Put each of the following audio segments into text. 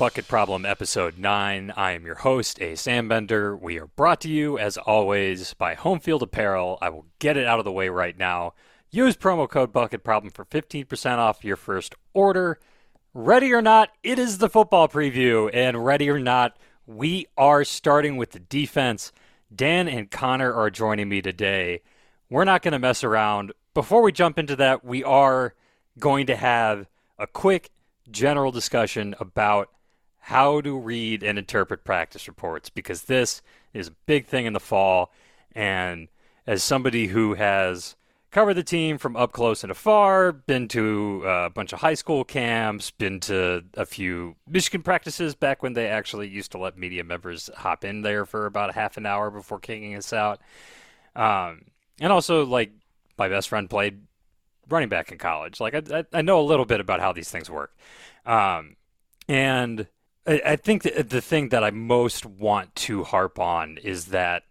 Bucket Problem, Episode 9. I am your host, Ace Anbender. We are brought to you, as always, by Homefield Apparel. I will get it out of the way right now. Use promo code Bucket Problem for 15% off your first order. Ready or not, it is the football preview. And ready or not, we are starting with the defense. Dan and Connor are joining me today. We're not going to mess around. Before we jump into that, we are going to have a quick general discussion about how to read and interpret practice reports because this is a big thing in the fall. And as somebody who has covered the team from up close and afar, been to a bunch of high school camps, been to a few Michigan practices back when they actually used to let media members hop in there for about a half an hour before kicking us out. Um, and also, like, my best friend played running back in college. Like, I, I know a little bit about how these things work. Um, and I, I think the thing that I most want to harp on is that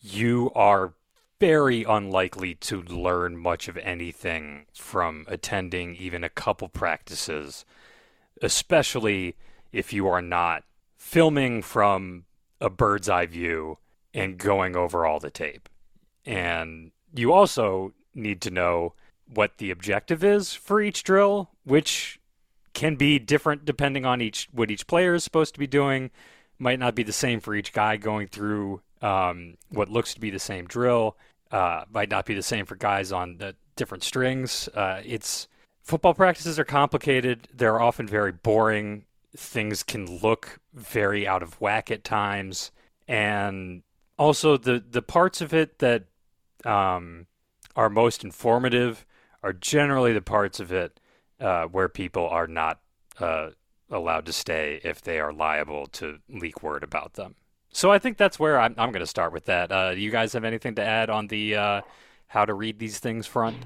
you are very unlikely to learn much of anything from attending even a couple practices, especially if you are not filming from a bird's eye view and going over all the tape. And you also need to know what the objective is for each drill, which can be different depending on each what each player is supposed to be doing. Might not be the same for each guy going through um, what looks to be the same drill. Uh, might not be the same for guys on the different strings. Uh, it's football practices are complicated. They're often very boring. Things can look very out of whack at times, and also the the parts of it that um, are most informative are generally the parts of it uh, where people are not uh, allowed to stay if they are liable to leak word about them. So I think that's where I'm, I'm going to start with that. Uh, do you guys have anything to add on the uh, how to read these things front?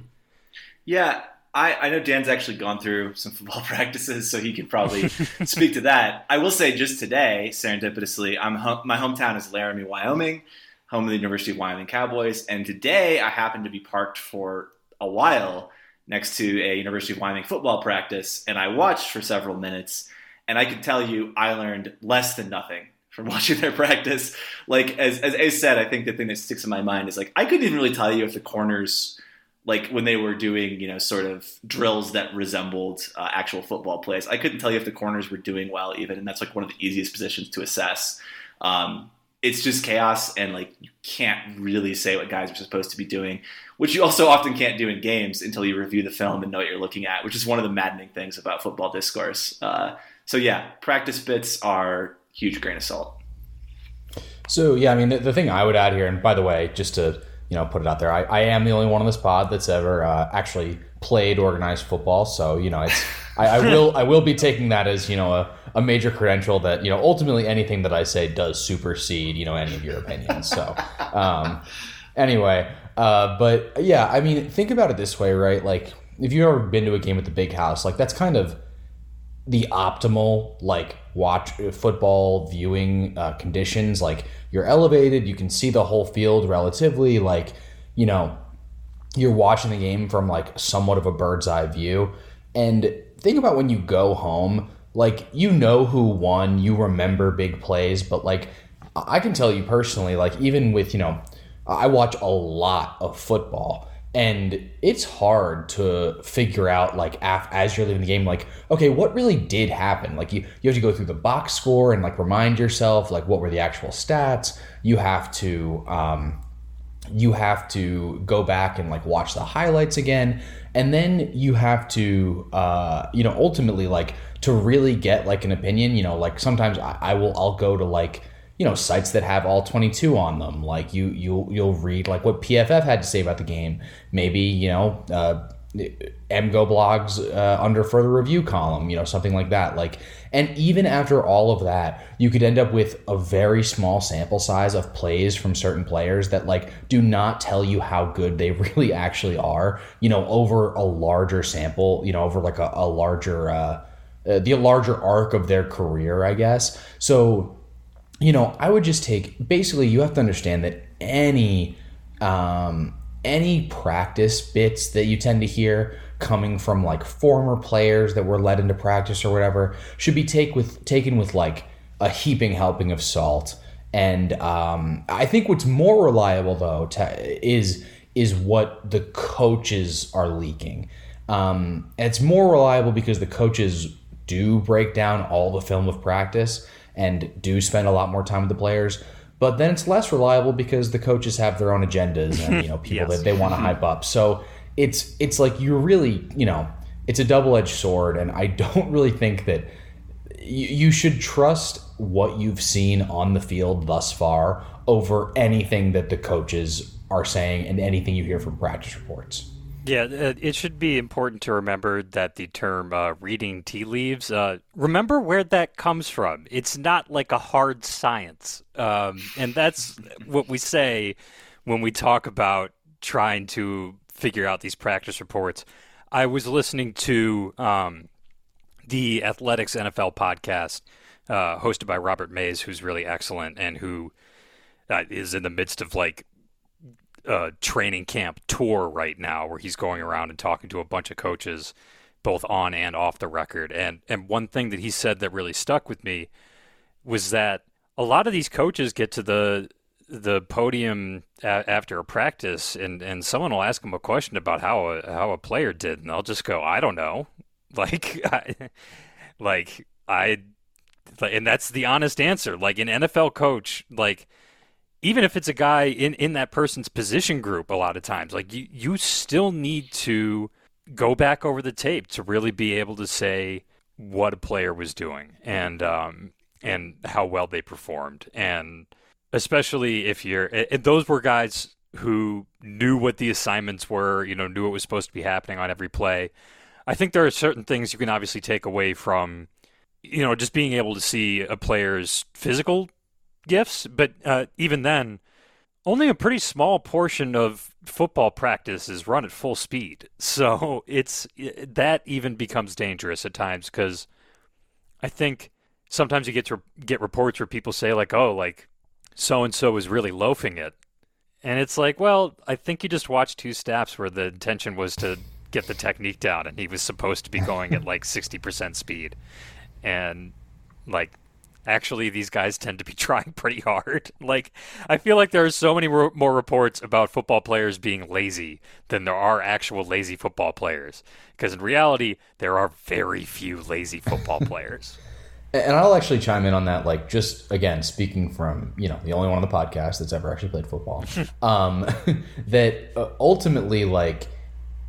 Yeah, I, I, know Dan's actually gone through some football practices, so he could probably speak to that. I will say just today, serendipitously, I'm my hometown is Laramie, Wyoming, home of the University of Wyoming Cowboys, and today I happened to be parked for a while next to a University of Wyoming football practice, and I watched for several minutes, and I can tell you I learned less than nothing from watching their practice. Like as as Ace said, I think the thing that sticks in my mind is like I couldn't even really tell you if the corners like when they were doing you know sort of drills that resembled uh, actual football plays. I couldn't tell you if the corners were doing well even, and that's like one of the easiest positions to assess. Um, it's just chaos, and like you can't really say what guys are supposed to be doing which you also often can't do in games until you review the film and know what you're looking at, which is one of the maddening things about football discourse. Uh, so yeah, practice bits are huge grain of salt. So yeah, I mean the, the, thing I would add here, and by the way, just to you know put it out there, I, I am the only one on this pod that's ever uh, actually played organized football. So you know, it's I, I will I will be taking that as you know a, a major credential that you know ultimately anything that I say does supersede you know any of your opinions. So um, anyway, uh, but yeah, I mean, think about it this way, right? Like, if you've ever been to a game at the big house, like that's kind of the optimal like watch football viewing uh, conditions. Like, you're elevated, you can see the whole field relatively. Like, you know, you're watching the game from like somewhat of a bird's eye view. And think about when you go home, like you know who won, you remember big plays, but like I can tell you personally, like even with you know I watch a lot of football and it's hard to figure out like af- as you're leaving the game like okay what really did happen? Like you, you have to go through the box score and like remind yourself like what were the actual stats. You have to um, you have to go back and like watch the highlights again and then you have to uh, you know ultimately like to really get like an opinion you know like sometimes I, I will i'll go to like you know sites that have all 22 on them like you you'll you'll read like what pff had to say about the game maybe you know uh, MGoBlog's uh, under further review column, you know, something like that. Like, and even after all of that, you could end up with a very small sample size of plays from certain players that like do not tell you how good they really actually are. You know, over a larger sample, you know, over like a, a larger, uh, uh, the larger arc of their career, I guess. So you know, I would just take basically you have to understand that any um, any practice bits that you tend to hear coming from like former players that were led into practice or whatever should be take with taken with like a heaping helping of salt. And um, I think what's more reliable though to, is is what the coaches are leaking. Um, it's more reliable because the coaches do break down all the film of practice and do spend a lot more time with the players. But then it's less reliable because the coaches have their own agendas and you know people yes. that they want to hype up. So it's it's like you're really you know it's a double edged sword, and I don't really think that you, you should trust what you've seen on the field thus far over anything that the coaches are saying and anything you hear from practice reports. Yeah, uh, it should be important to remember that the term uh, reading tea leaves, uh, remember where that comes from. It's not like a hard science. Um, and that's what we say when we talk about trying to figure out these practice reports. I was listening to um, the Athletic's NFL podcast uh, hosted by Robert Mays, who's really excellent and who uh, is in the midst of like a training camp tour right now where he's going around and talking to a bunch of coaches both on and off the record. And and one thing that he said that really stuck with me was that a lot of these coaches get to the the podium a- after a practice and and someone will ask them a question about how a, how a player did and they'll just go I don't know. Like I, like I and that's the honest answer. Like an NFL coach like even if it's a guy in, in that person's position group a lot of times like you, you still need to go back over the tape to really be able to say what a player was doing and um, and how well they performed. And especially if you're those were guys who knew what the assignments were you know knew what was supposed to be happening on every play. I think there are certain things you can obviously take away from you know just being able to see a player's physical gifts, but uh, even then, only a pretty small portion of football practice is run at full speed. So it's that even becomes dangerous at times because I think sometimes you get to get reports where people say like, "Oh, like so and so is really loafing it," and it's like, well, I think you just watched two snaps where the intention was to get the technique down, and he was supposed to be going at like sixty percent speed, and like actually these guys tend to be trying pretty hard. Like I feel like there are so many ro- more reports about football players being lazy than there are actual lazy football players. Because in reality, there are very few lazy football players. And I'll actually chime in on that, like just again speaking from you know the only one on the podcast that's ever actually played football. um, that uh, ultimately, like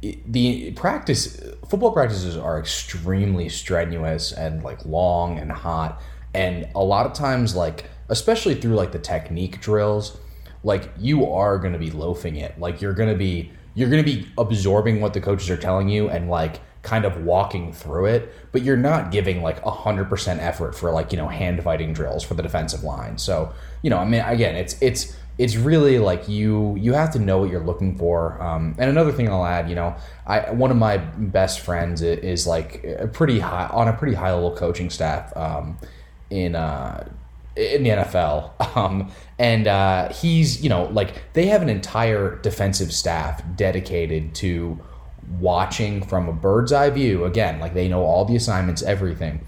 the practice, football practices are extremely strenuous and like long and hot and a lot of times like especially through like the technique drills like you are going to be loafing it. Like you're going to be you're going to be absorbing what the coaches are telling you and like kind of walking through it but you're not giving like 100% effort for like you know hand fighting drills for the defensive line. So you know i mean again it's it's it's really like you you have to know what you're looking for. Um, and another thing i'll add you know i one of my best friends is like a pretty high on a pretty high level coaching staff. Um, in uh, in the NFL. Um, and uh, he's, you know, like they have an entire defensive staff dedicated to watching from a bird's eye view. Again, like they know all the assignments, everything.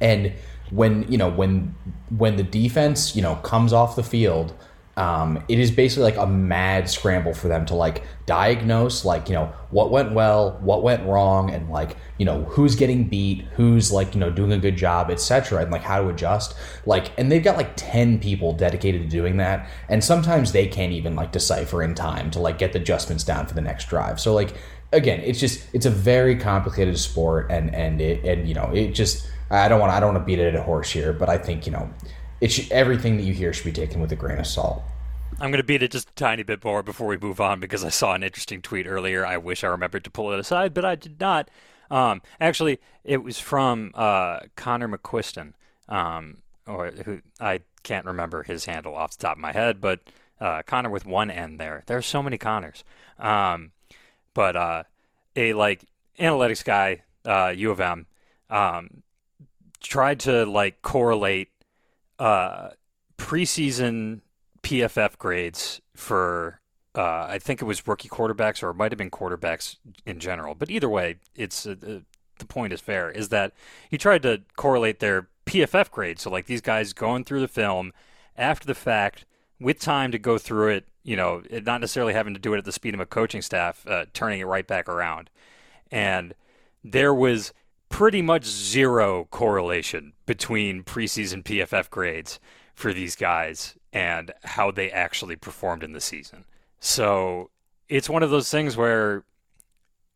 And when, you know, when when the defense, you know, comes off the field, um, it is basically like a mad scramble for them to like diagnose like you know what went well what went wrong and like you know who's getting beat who's like you know doing a good job etc and like how to adjust. Like and they've got like 10 people dedicated to doing that and sometimes they can't even like decipher in time to like get the adjustments down for the next drive. So like again it's just it's a very complicated sport and and it and you know it just i don't want i don't want to beat it at a horse here but i think you know it should, everything that you hear should be taken with a grain of salt. I'm going to beat it just a tiny bit more before we move on because I saw an interesting tweet earlier. I wish I remembered to pull it aside, but I did not. Um, actually, it was from uh, Connor McQuiston, um, or who I can't remember his handle off the top of my head, but uh, Connor with one N there. There are so many Connors. Um, but uh, a like analytics guy, uh, U of M, um, tried to like correlate uh, preseason PFF grades for uh, I think it was rookie quarterbacks or it might have been quarterbacks in general. But either way, it's uh, the point is fair. Is that he tried to correlate their PFF grade, so like these guys going through the film after the fact with time to go through it. You know, not necessarily having to do it at the speed of a coaching staff, uh, turning it right back around. And there was pretty much zero correlation between preseason PFF grades for these guys and how they actually performed in the season. So it's one of those things where,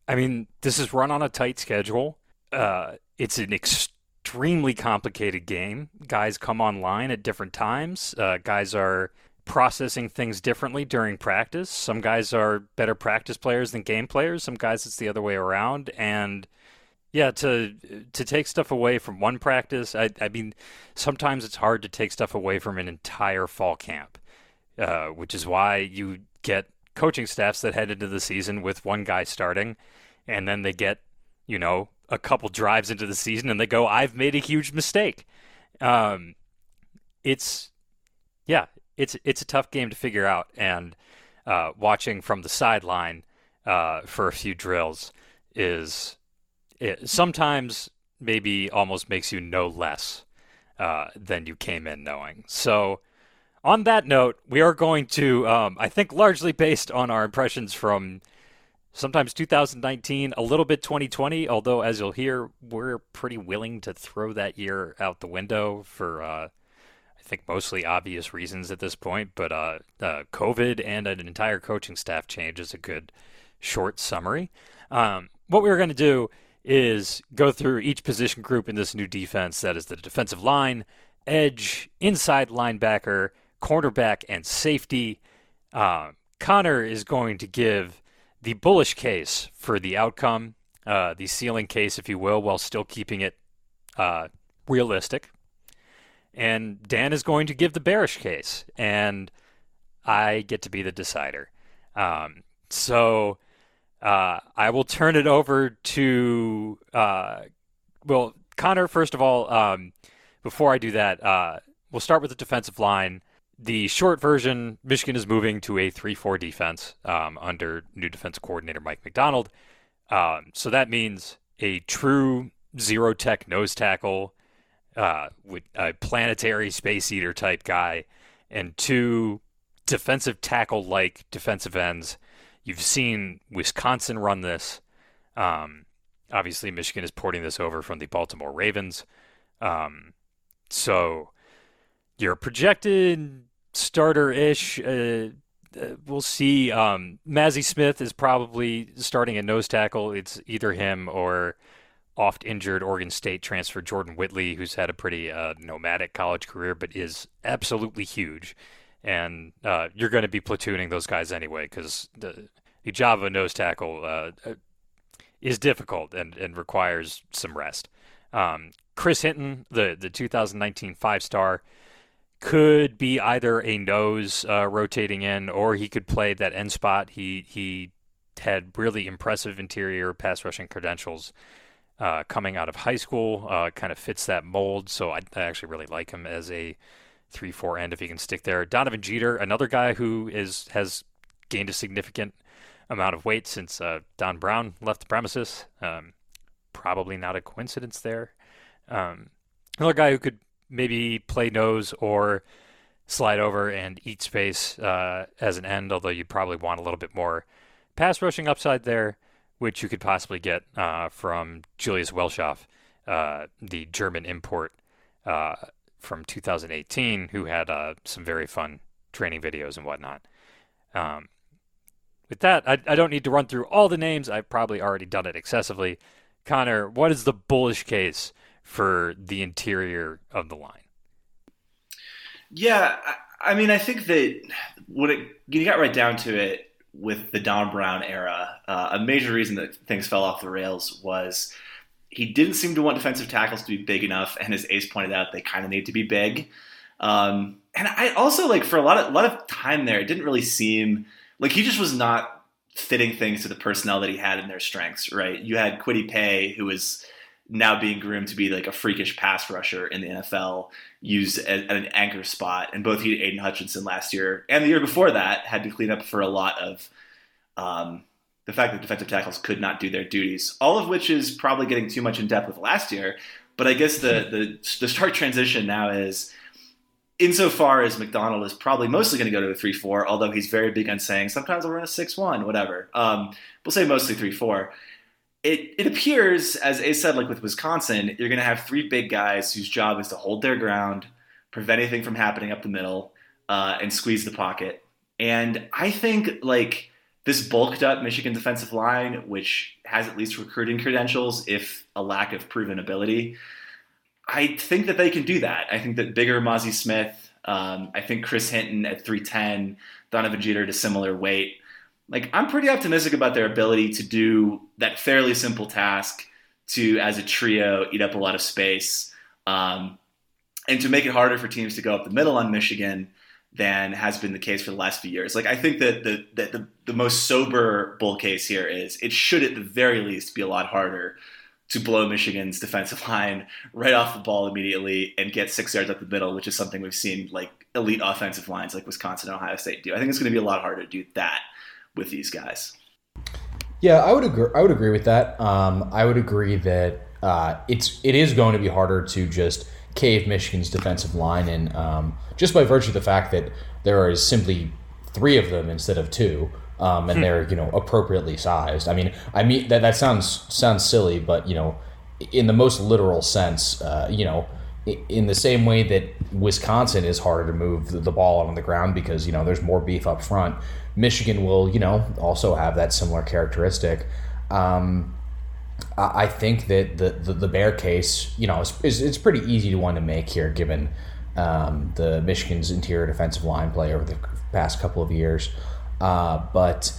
I mean, this is run on a tight schedule. Uh, it's an extremely complicated game. Guys come online at different times. Uh, guys are processing things differently during practice. Some guys are better practice players than game players. Some guys it's the other way around. And yeah, to to take stuff away from one practice, I, I mean, sometimes it's hard to take stuff away from an entire fall camp, uh, which is why you get coaching staffs that head into the season with one guy starting, and then they get, you know, a couple drives into the season and they go, "I've made a huge mistake." Um, it's, yeah, it's it's a tough game to figure out, and uh, watching from the sideline uh, for a few drills is it sometimes maybe almost makes you know less uh, than you came in knowing. So, on that note, we are going to, um, I think, largely based on our impressions from sometimes 2019, a little bit 2020, although, as you'll hear, we're pretty willing to throw that year out the window for, uh, I think, mostly obvious reasons at this point. But uh, uh, COVID and an entire coaching staff change is a good short summary. Um, what we are going to do is go through each position group in this new defense that is the defensive line, edge, inside linebacker, cornerback, and safety. Uh, Connor is going to give the bullish case for the outcome, uh, the ceiling case, if you will, while still keeping it uh, realistic. And Dan is going to give the bearish case, and I get to be the decider. Um, so uh, I will turn it over to uh, well, Connor. First of all, um, before I do that, uh, we'll start with the defensive line. The short version: Michigan is moving to a three-four defense um, under new defense coordinator Mike Macdonald. Um, so that means a true zero tech nose tackle uh, with a planetary space eater type guy, and two defensive tackle like defensive ends You've seen Wisconsin run this. Um, obviously, Michigan is porting this over from the Baltimore Ravens. Um, so your projected starter ish. Uh, uh, we'll see. Um, Mazi Smith is probably starting at nose tackle. It's either him or oft injured Oregon State transfer Jordan Whittley, who's had a pretty uh, nomadic college career, but is absolutely huge and uh, you're going to be platooning those guys anyway because the, the job of a nose tackle uh, uh, is difficult and, and requires some rest. Um, Chris Hinton, the, the 2019 five star, could be either a nose uh, rotating in or he could play that end spot. He, he had really impressive interior pass rushing credentials. Uh, coming out of high school, uh, kind of fits that mold. So I, I, actually really like him as a three four end if he can stick there. Donovan Jeter, another guy who is has gained a significant amount of weight since uh, Don Brown left the premises. Um, probably not a coincidence there. Um, another guy who could maybe play nose or slide over and eat space uh, as an end, although you probably want a little bit more pass rushing upside there, which you could possibly get uh, from Julius Welschof, uh, the German import uh, from 2018 who had uh, some very fun training videos and whatnot. Um, with that, I, I don't need to run through all the names. I've probably already done it excessively. Connor, what is the bullish case for the interior of the line? Yeah, I, mean, I think that when it you got right down to it with the Don Brown era, uh, a major reason that things fell off the rails was he didn't seem to want defensive tackles to be big enough, and as Ace pointed out, they kind of need to be big. Um, and I also like for a lot of a lot of time there, it didn't really seem like he just was not fitting things to the personnel that he had in their strengths. Right? You had Kwity Paye, who was now being groomed to be like a freakish pass rusher in the NFL, used at, an anchor spot. And both he and Aidan Hutchinson last year and the year before that had to clean up for a lot of um, the fact that defensive tackles could not do their duties. All of which is probably getting too much in depth with last year. But I guess the the the start transition now is insofar as Macdonald is probably mostly going to go to a 3 4, although he's very big on saying sometimes we'll run a 6 1, whatever. Um, we'll say mostly 3 4. It, it appears, as A said, like with Wisconsin, you're going to have three big guys whose job is to hold their ground, prevent anything from happening up the middle, uh, and squeeze the pocket. And I think, like, this bulked up Michigan defensive line, which has at least recruiting credentials, if a lack of proven ability, I think that they can do that. I think that bigger Mazi Smith, um, I think Chris Hinton at 310, Donovan Jeter a similar weight. Like, I'm pretty optimistic about their ability to do that fairly simple task to, as a trio, eat up a lot of space um, and to make it harder for teams to go up the middle on Michigan than has been the case for the last few years. Like, I think that the, that the, the most sober bull case here is it should, at the very least, be a lot harder to blow Michigan's defensive line right off the ball immediately and get six yards up the middle, which is something we've seen like elite offensive lines like Wisconsin and Ohio State do. I think it's going to be a lot harder to do that with these guys. Yeah, I would agree. I would agree with that. Um, I would agree that uh, it's it is going to be harder to just cave Michigan's defensive line, and um, just by virtue of the fact that there is simply three of them instead of two um, and hmm. they're you know appropriately sized. I mean, I mean that that sounds sounds silly, but you know, in the most literal sense, uh, you know, in the same way that Wisconsin is harder to move the ball on the ground because you know there's more beef up front. Michigan will you know also have that similar characteristic. Um, I think that the, the, the bear case, you know, is, is it's pretty easy to one to make here, given um, the Michigan's interior defensive line play over the past couple of years. Uh, but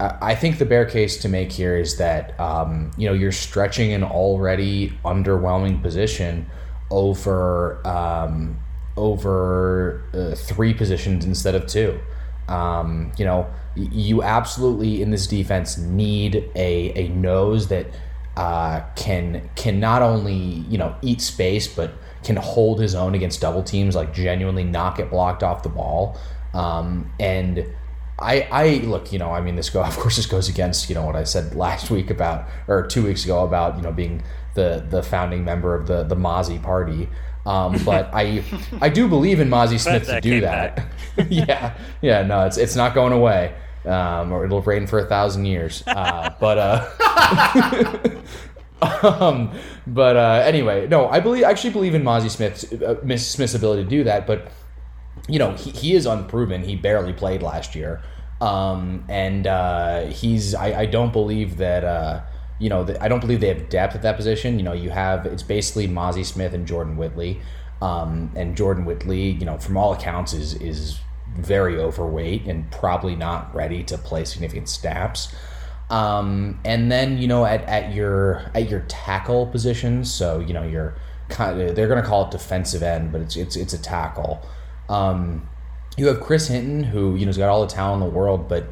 I think the bear case to make here is that um, you know you're stretching an already underwhelming position over um, over uh, three positions instead of two. Um, you know, you absolutely in this defense need a a nose that uh, can can not only you know eat space but can hold his own against double teams, like genuinely not get blocked off the ball, um, and I, I look, you know, I mean, this go, of course, this goes against, you know, what I said last week about, or two weeks ago about, you know, being the the founding member of the the Mazi party. Um, but I, I do believe in Mazi Smith to do that. yeah, yeah, no, it's it's not going away, um, or it'll rain for a thousand years. Uh, but uh, um, but uh, anyway, no, I believe I actually believe in Mazi Smith's uh, Smith's ability to do that, but you know, he, he is unproven. He barely played last year. Um, and uh, he's, I, I, don't believe that, uh, you know, I don't believe they have depth at that position. You know, you have, it's basically Mazi Smith and Jordan Whittley. Um, and Jordan Whittley, you know, from all accounts, is, is very overweight and probably not ready to play significant snaps. Um, and then, you know, at, at your, at your tackle positions, so, you know, you're kind of, they're going to call it defensive end, but it's, it's, it's a tackle. Um, you have Chris Hinton, who you know has got all the talent in the world, but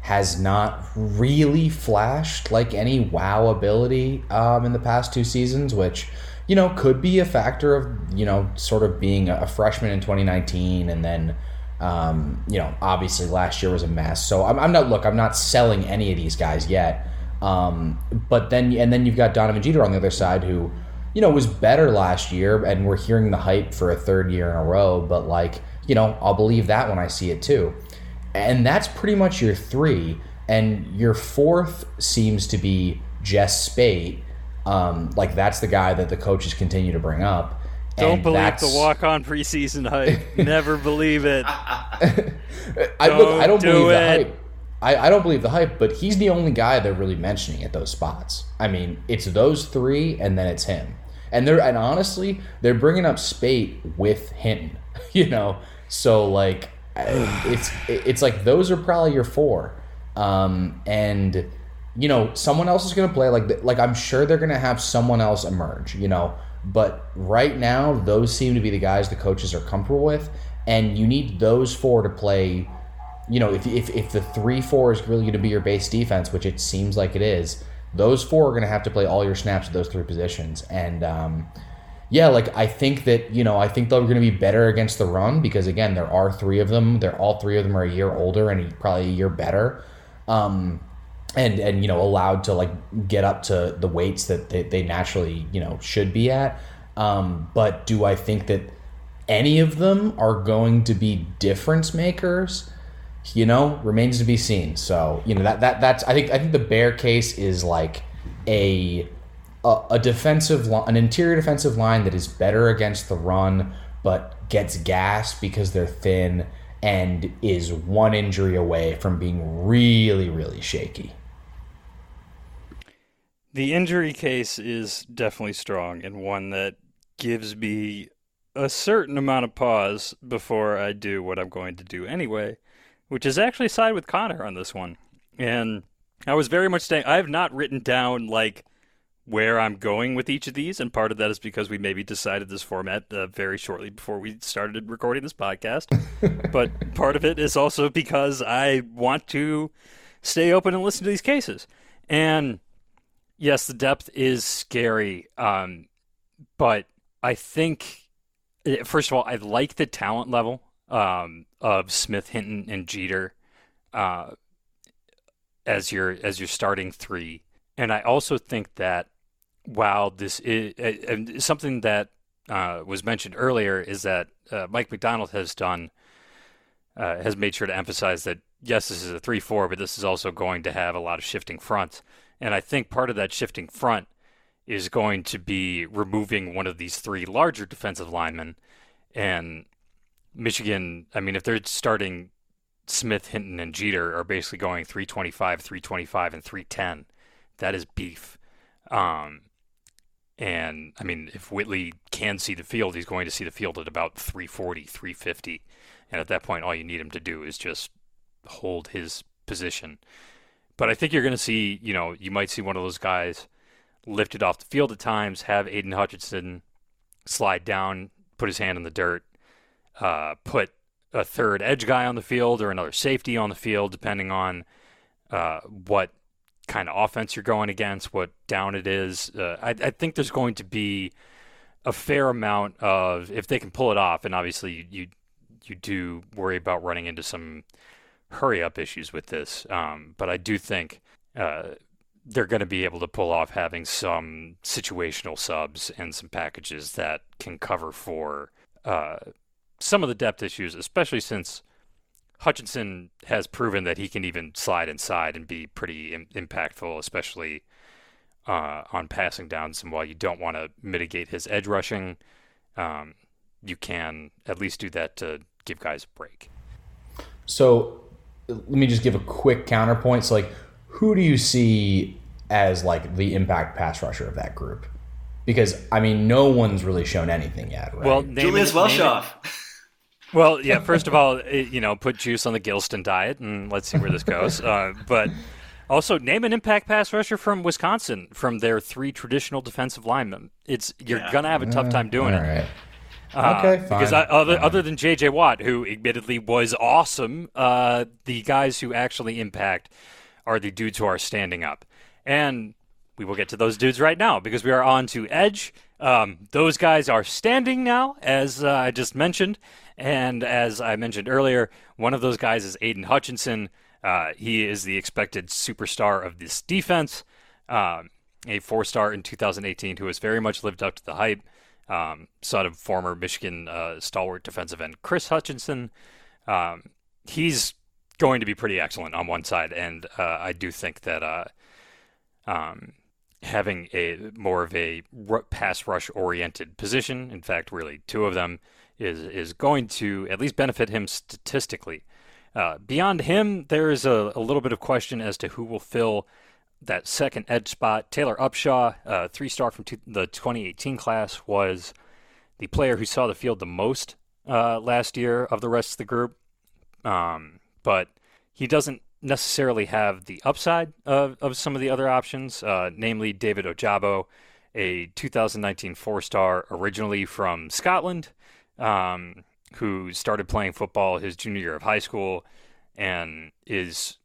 has not really flashed like any wow ability um, in the past two seasons, which you know could be a factor of you know sort of being a freshman in 2019 and then um, you know obviously last year was a mess. So I'm, I'm, not look I'm not selling any of these guys yet. Um, but then and then you've got Donovan Jeter on the other side who you know, was better last year, and we're hearing the hype for a third year in a row. But like, you know, I'll believe that when I see it too. And that's pretty much your three. And your fourth seems to be Jess Speight. Um, like that's the guy that the coaches continue to bring up. Don't believe the walk-on preseason hype. Never believe it. I, don't look, I don't do believe it. the hype. I, I don't believe the hype, but he's the only guy they're really mentioning at those spots. I mean, it's those three, and then it's him and they're and honestly they're bringing up Speight with Hinton, you know. So like it's it's like those are probably your four, um, and you know someone else is going to play like like I'm sure they're going to have someone else emerge, you know. But right now, those seem to be the guys the coaches are comfortable with, and you need those four to play. You know, if if, if the three four is really going to be your base defense, which it seems like it is, those four are going to have to play all your snaps at those three positions. And um, yeah, like I think that you know I think they're going to be better against the run because again there are three of them. They're all three of them are a year older and probably a year better. Um, and and you know allowed to like get up to the weights that they, they naturally you know should be at. Um, but do i think that any of them are going to be difference makers? You know remains to be seen. So you know that that that's i think i think the bear case is like a a, defensive line an interior defensive line that is better against the run but gets gas because they're thin and is one injury away from being really really shaky the injury case is definitely strong and one that gives me a certain amount of pause before I do what I'm going to do anyway, which is actually side with Connor on this one. And I was very much saying I have not written down like where I'm going with each of these, and part of that is because we maybe decided this format uh, very shortly before we started recording this podcast. but part of it is also because I want to stay open and listen to these cases. And yes, the depth is scary. Um, but I think, eh, first of all, I like the talent level um, of Smith, Hinton, and Jeter uh, as your as your starting three, and I also think that while this is uh, something that uh, was mentioned earlier, is that uh, Mike Macdonald has done uh, has made sure to emphasize that yes, this is a three four, but this is also going to have a lot of shifting fronts. And I think part of that shifting front is going to be removing one of these three larger defensive linemen. And Michigan, I mean, if they're starting Smith, Hinton, and Jeter are basically going 325, 325, and 310, that is beef. Um, and I mean, if Whittley can see the field, he's going to see the field at about 340, 350. And at that point, all you need him to do is just hold his position. But I think you're going to see, you know, you might see one of those guys lifted off the field at times, have Aidan Hutchinson slide down, put his hand in the dirt, uh, put a third edge guy on the field or another safety on the field, depending on uh, what kind of offense you're going against, what down it is. Uh, I, I, think there's going to be a fair amount of if they can pull it off, and obviously you, you do worry about running into some hurry up issues with this. Um, but I do think uh, they're going to be able to pull off having some situational subs and some packages that can cover for uh, some of the depth issues, especially since Hutchinson has proven that he can even slide inside and be pretty Im- impactful, especially uh, on passing downs. And while you don't want to mitigate his edge rushing, um, you can at least do that to give guys a break. So let me just give a quick counterpoint. So, like, who do you see as like the impact pass rusher of that group? Because I mean, no one's really shown anything yet, right? Well, Julius Welschof. Well, yeah. First of all, you know, put juice on the Gilston diet, and let's see where this goes. Uh, but also, name an impact pass rusher from Wisconsin from their three traditional defensive linemen. It's you're yeah. gonna have a tough time doing it. Uh, okay, fine. Because I, other fine. other than J.J. Watt, who admittedly was awesome, uh, the guys who actually impact are the dudes who are standing up, and we will get to those dudes right now because we are on to Edge. Um, those guys are standing now, as uh, I just mentioned, and as I mentioned earlier, one of those guys is Aidan Hutchinson. Uh, he is the expected superstar of this defense, um, a four-star in 2018 who has very much lived up to the hype um, son of former Michigan uh, stalwart defensive end Chris Hutchinson. Um, he's going to be pretty excellent on one side, and uh, I do think that uh, um, having a more of a pass rush oriented position, in fact, really two of them, is is going to at least benefit him statistically. Uh, beyond him, there is a, a little bit of question as to who will fill that second edge spot. Taylor Upshaw, uh, three star from two, the 2018 class, was the player who saw the field the most uh, last year of the rest of the group. Um, but he doesn't necessarily have the upside of, of some of the other options, uh, namely David Ojabo, a 2019 four star originally from Scotland, um, who started playing football his junior year of high school and is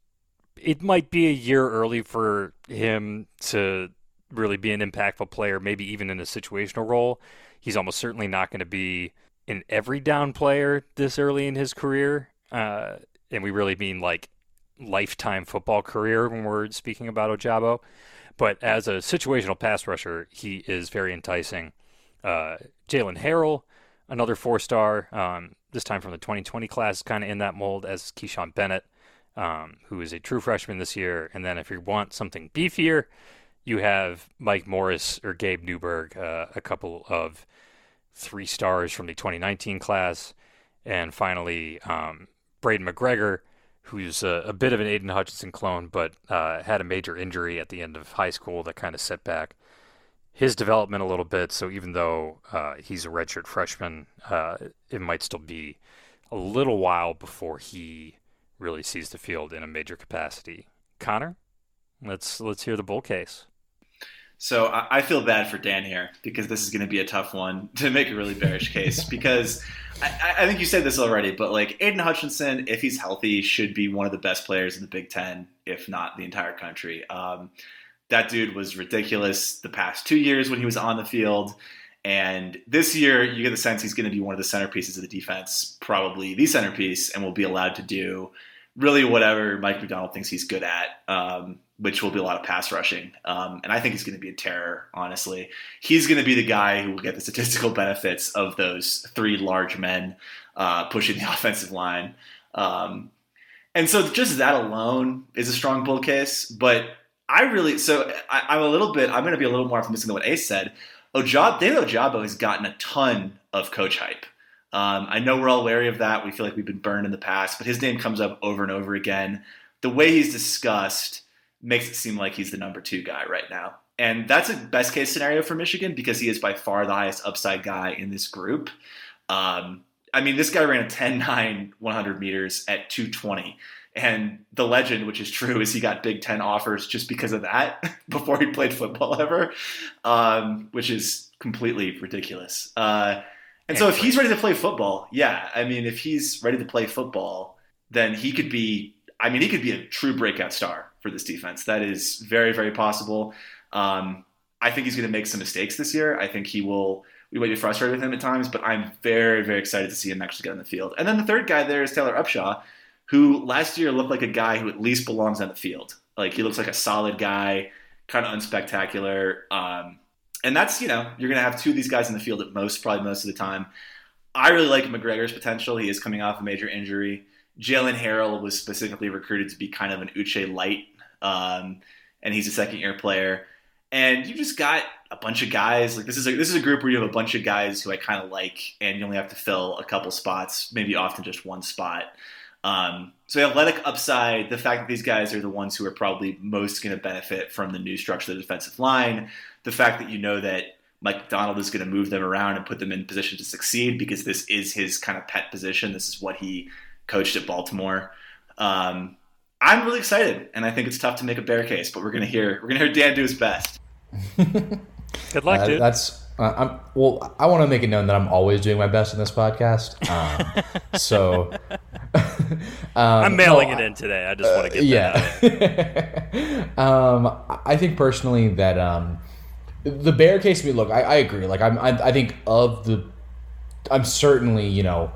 it might be a year early for him to really be an impactful player, maybe even in a situational role. He's almost certainly not going to be an every down player this early in his career. Uh, and we really mean like lifetime football career when we're speaking about Ojabo. But as a situational pass rusher, he is very enticing. Uh, Jaylen Harrell, another four star, um, this time from the 2020 class, kind of in that mold as Kechaun Bennett um, who is a true freshman this year. And then if you want something beefier, you have Mike Morris or Gabe Newburg, uh, a couple of three stars from the 2019 class. And finally, um, Braiden McGregor, who's a, a, bit of an Aidan Hutchinson clone, but uh, had a major injury at the end of high school that kind of set back his development a little bit. So even though uh, he's a redshirt freshman, uh, it might still be a little while before he really sees the field in a major capacity. Connor, let's let's hear the bull case. So I feel bad for Dan here because this is going to be a tough one to make a really bearish case because I, I, think you said this already, but like Aidan Hutchinson, if he's healthy, should be one of the best players in the Big Ten, if not the entire country. Um, that dude was ridiculous the past two years when he was on the field. And this year, you get the sense he's going to be one of the centerpieces of the defense, probably the centerpiece, and will be allowed to do really whatever Mike Macdonald thinks he's good at, um, which will be a lot of pass rushing. Um, and I think he's going to be a terror, honestly. He's going to be the guy who will get the statistical benefits of those three large men uh, pushing the offensive line. Um, and so just that alone is a strong bull case. But I really, so I, am a little bit, I'm going to be a little more optimistic than what Ace said. Ojab, David Ojabo has gotten a ton of coach hype. Um, I know we're all wary of that. We feel like we've been burned in the past, but his name comes up over and over again. The way he's discussed makes it seem like he's the number two guy right now. And that's a best case scenario for Michigan because he is by far the highest upside guy in this group. Um, I mean, this guy ran a 10 9 100 meters at 220. And the legend, which is true, is he got Big Ten offers just because of that before he played football ever, um, which is completely ridiculous. Uh, and so if he's ready to play football, yeah, I mean, if he's ready to play football, then he could be. I mean, he could be a true breakout star for this defense. That is very, very possible. Um, I think he's going to make some mistakes this year. I think he will. We might be frustrated with him at times, but I'm very, very excited to see him actually get on the field. And then the third guy there is Taylor Upshaw, who last year looked like a guy who at least belongs on the field. Like he looks like a solid guy, kind of unspectacular. Um, and that's you know you're going to have two of these guys in the field at most, probably most of the time. I really like McGregor's potential. He is coming off a major injury. Jaylen Harrell was specifically recruited to be kind of an Uche light, um, and he's a second year player. And you just got a bunch of guys like this is a, this is a group where you have a bunch of guys who I kind of like, and you only have to fill a couple spots, maybe often just one spot. Um, so athletic upside, the fact that these guys are the ones who are probably most going to benefit from the new structure of the defensive line, the fact that you know that Mike Macdonald is going to move them around and put them in position to succeed because this is his kind of pet position. This is what he coached at Baltimore. Um, I'm really excited, and I think it's tough to make a bear case, but we're gonna hear we're gonna hear Dan do his best. Good luck, uh, dude. That's uh, I'm, well. I want to make it known that I'm always doing my best in this podcast. Um, so um, I'm mailing no, it in today. I just want to get yeah. um, I think personally that um, the bear case. Me, look, I, I agree. Like I'm, I, I think of the, I'm certainly you know,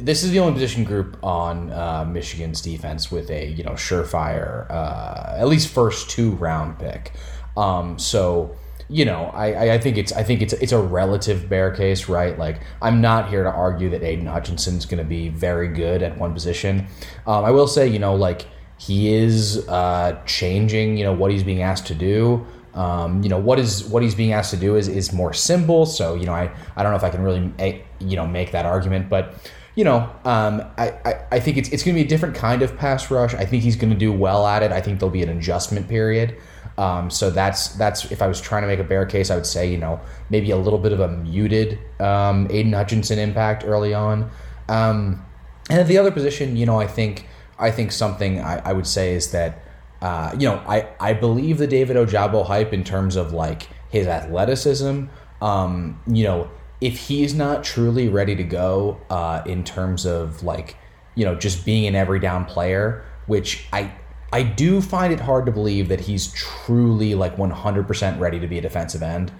this is the only position group on uh, Michigan's defense with a you know surefire, uh, at least first two round pick. Um, so you know, I, I think it's I think it's it's a relative bear case, right? Like I'm not here to argue that Aidan Hutchinson's going to be very good at one position. Um, I will say, you know, like he is uh, changing, you know, what he's being asked to do. Um, you know what is what he's being asked to do is is more simple. So you know, I I don't know if I can really make, you know make that argument, but you know, um, I, I, I think it's it's going to be a different kind of pass rush. I think he's going to do well at it. I think there'll be an adjustment period. Um, so that's that's if I was trying to make a bear case, I would say you know maybe a little bit of a muted um, Aidan Hutchinson impact early on. Um, and at the other position, you know, I think I think something I, I would say is that uh, you know I I believe the David Ojabo hype in terms of like his athleticism. Um, you know, if he's not truly ready to go uh, in terms of like you know just being an every down player, which I I do find it hard to believe that he's truly like 100% ready to be a defensive end.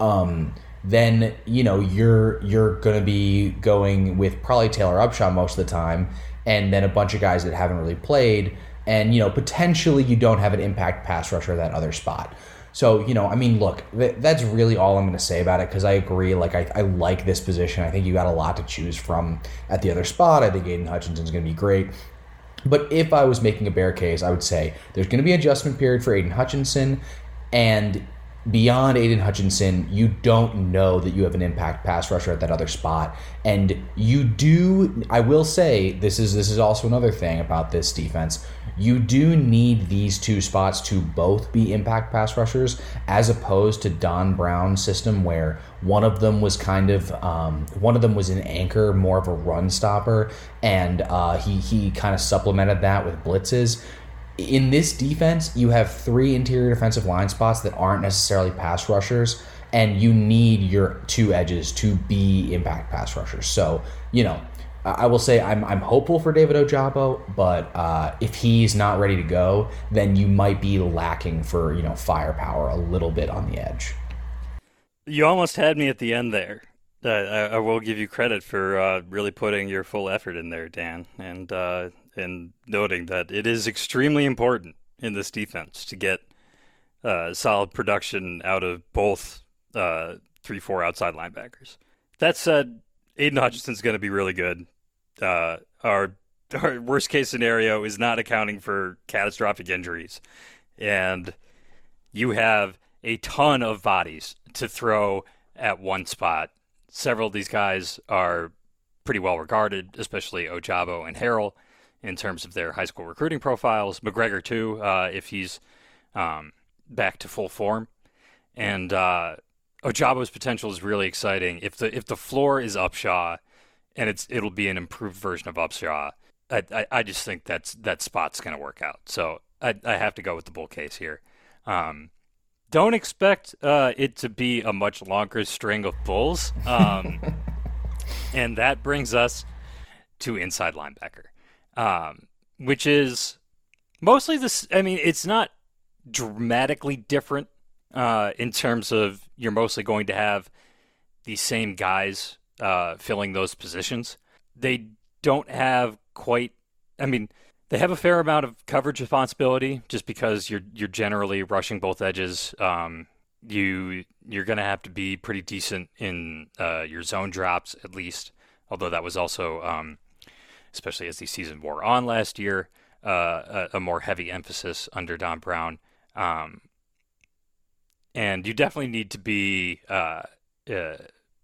Um, then you know you're you're going to be going with probably Taylor Upshaw most of the time, and then a bunch of guys that haven't really played, and you know potentially you don't have an impact pass rusher that other spot. So you know, I mean, look, th- that's really all I'm going to say about it because I agree. Like, I, I like this position. I think you got a lot to choose from at the other spot. I think Aidan Hutchinson's going to be great. But if I was making a bear case, I would say there's going to be adjustment period for Aidan Hutchinson, and beyond Aidan Hutchinson, you don't know that you have an impact pass rusher at that other spot. And you do I will say this is this is also another thing about this defense. You do need these two spots to both be impact pass rushers as opposed to Don Brown's system where one of them was kind of um, one of them was an anchor, more of a run stopper, and uh, he he kind of supplemented that with blitzes in this defense, you have three interior defensive line spots that aren't necessarily pass rushers, and you need your two edges to be impact pass rushers. So, you know, I will say I'm, I'm hopeful for David Ojabo, but uh, if he's not ready to go, then you might be lacking for, you know, firepower a little bit on the edge. You almost had me at the end there. Uh, I, I, will give you credit for uh, really putting your full effort in there, Dan. And uh, and noting that it is extremely important in this defense to get uh, solid production out of both uh, three, four outside linebackers. That said, Aidan Hutchinson's going to be really good. Uh, our, our worst case scenario is not accounting for catastrophic injuries, and you have a ton of bodies to throw at one spot. Several of these guys are pretty well regarded, especially Ojabo and Harrell in terms of their high school recruiting profiles. McGregor too, uh, if he's um, back to full form, and uh, Ojabo's potential is really exciting. If the if the floor is Upshaw, and it's it'll be an improved version of Upshaw. I, I, I just think that's that spot's going to work out. So I, I have to go with the bull case here. Um, don't expect uh, it to be a much longer string of bulls. Um, and that brings us to inside linebacker um, which is mostly this. I mean, it's not dramatically different uh, in terms of you're mostly going to have the same guys uh, filling those positions. They don't have quite. I mean, they have a fair amount of coverage responsibility just because you're you're generally rushing both edges. Um, you you're going to have to be pretty decent in uh, your zone drops at least. Although that was also um, especially as the season wore on last year, uh, a, a, more heavy emphasis under Don Brown. Um, and you definitely need to be uh, uh,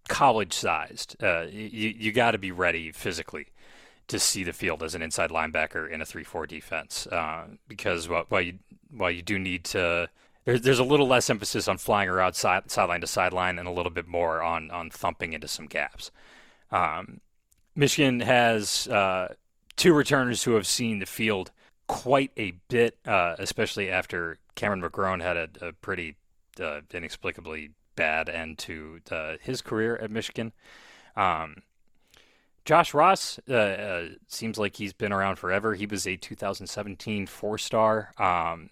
college sized. Uh, you you got to be ready physically to see the field as an inside linebacker in a three-four defense. Uh, because while, while you while you do need to there's there's a little less emphasis on flying around side, sideline to sideline and a little bit more on on thumping into some gaps. Um, Michigan has uh, two returners who have seen the field quite a bit, uh, especially after Cameron McGrone had a, a pretty uh, inexplicably bad end to uh, his career at Michigan. Um, Josh Ross uh, uh, seems like he's been around forever. He was a 2017 four star. Um,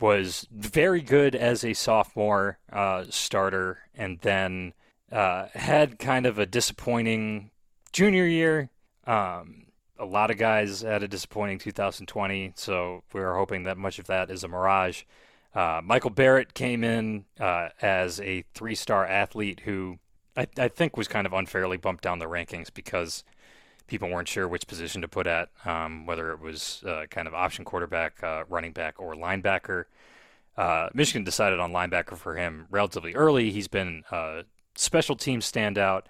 was very good as a sophomore starter, and then had kind of a disappointing junior year, um, a lot of guys had a disappointing 2020, so we are hoping that much of that is a mirage. Uh, Michael Barrett came in uh, as a three star athlete who I, I, think was kind of unfairly bumped down the rankings because people weren't sure which position to put at, um, whether it was uh, kind of option quarterback, uh, running back, or linebacker. Uh, Michigan decided on linebacker for him relatively early. He's been a special team standout.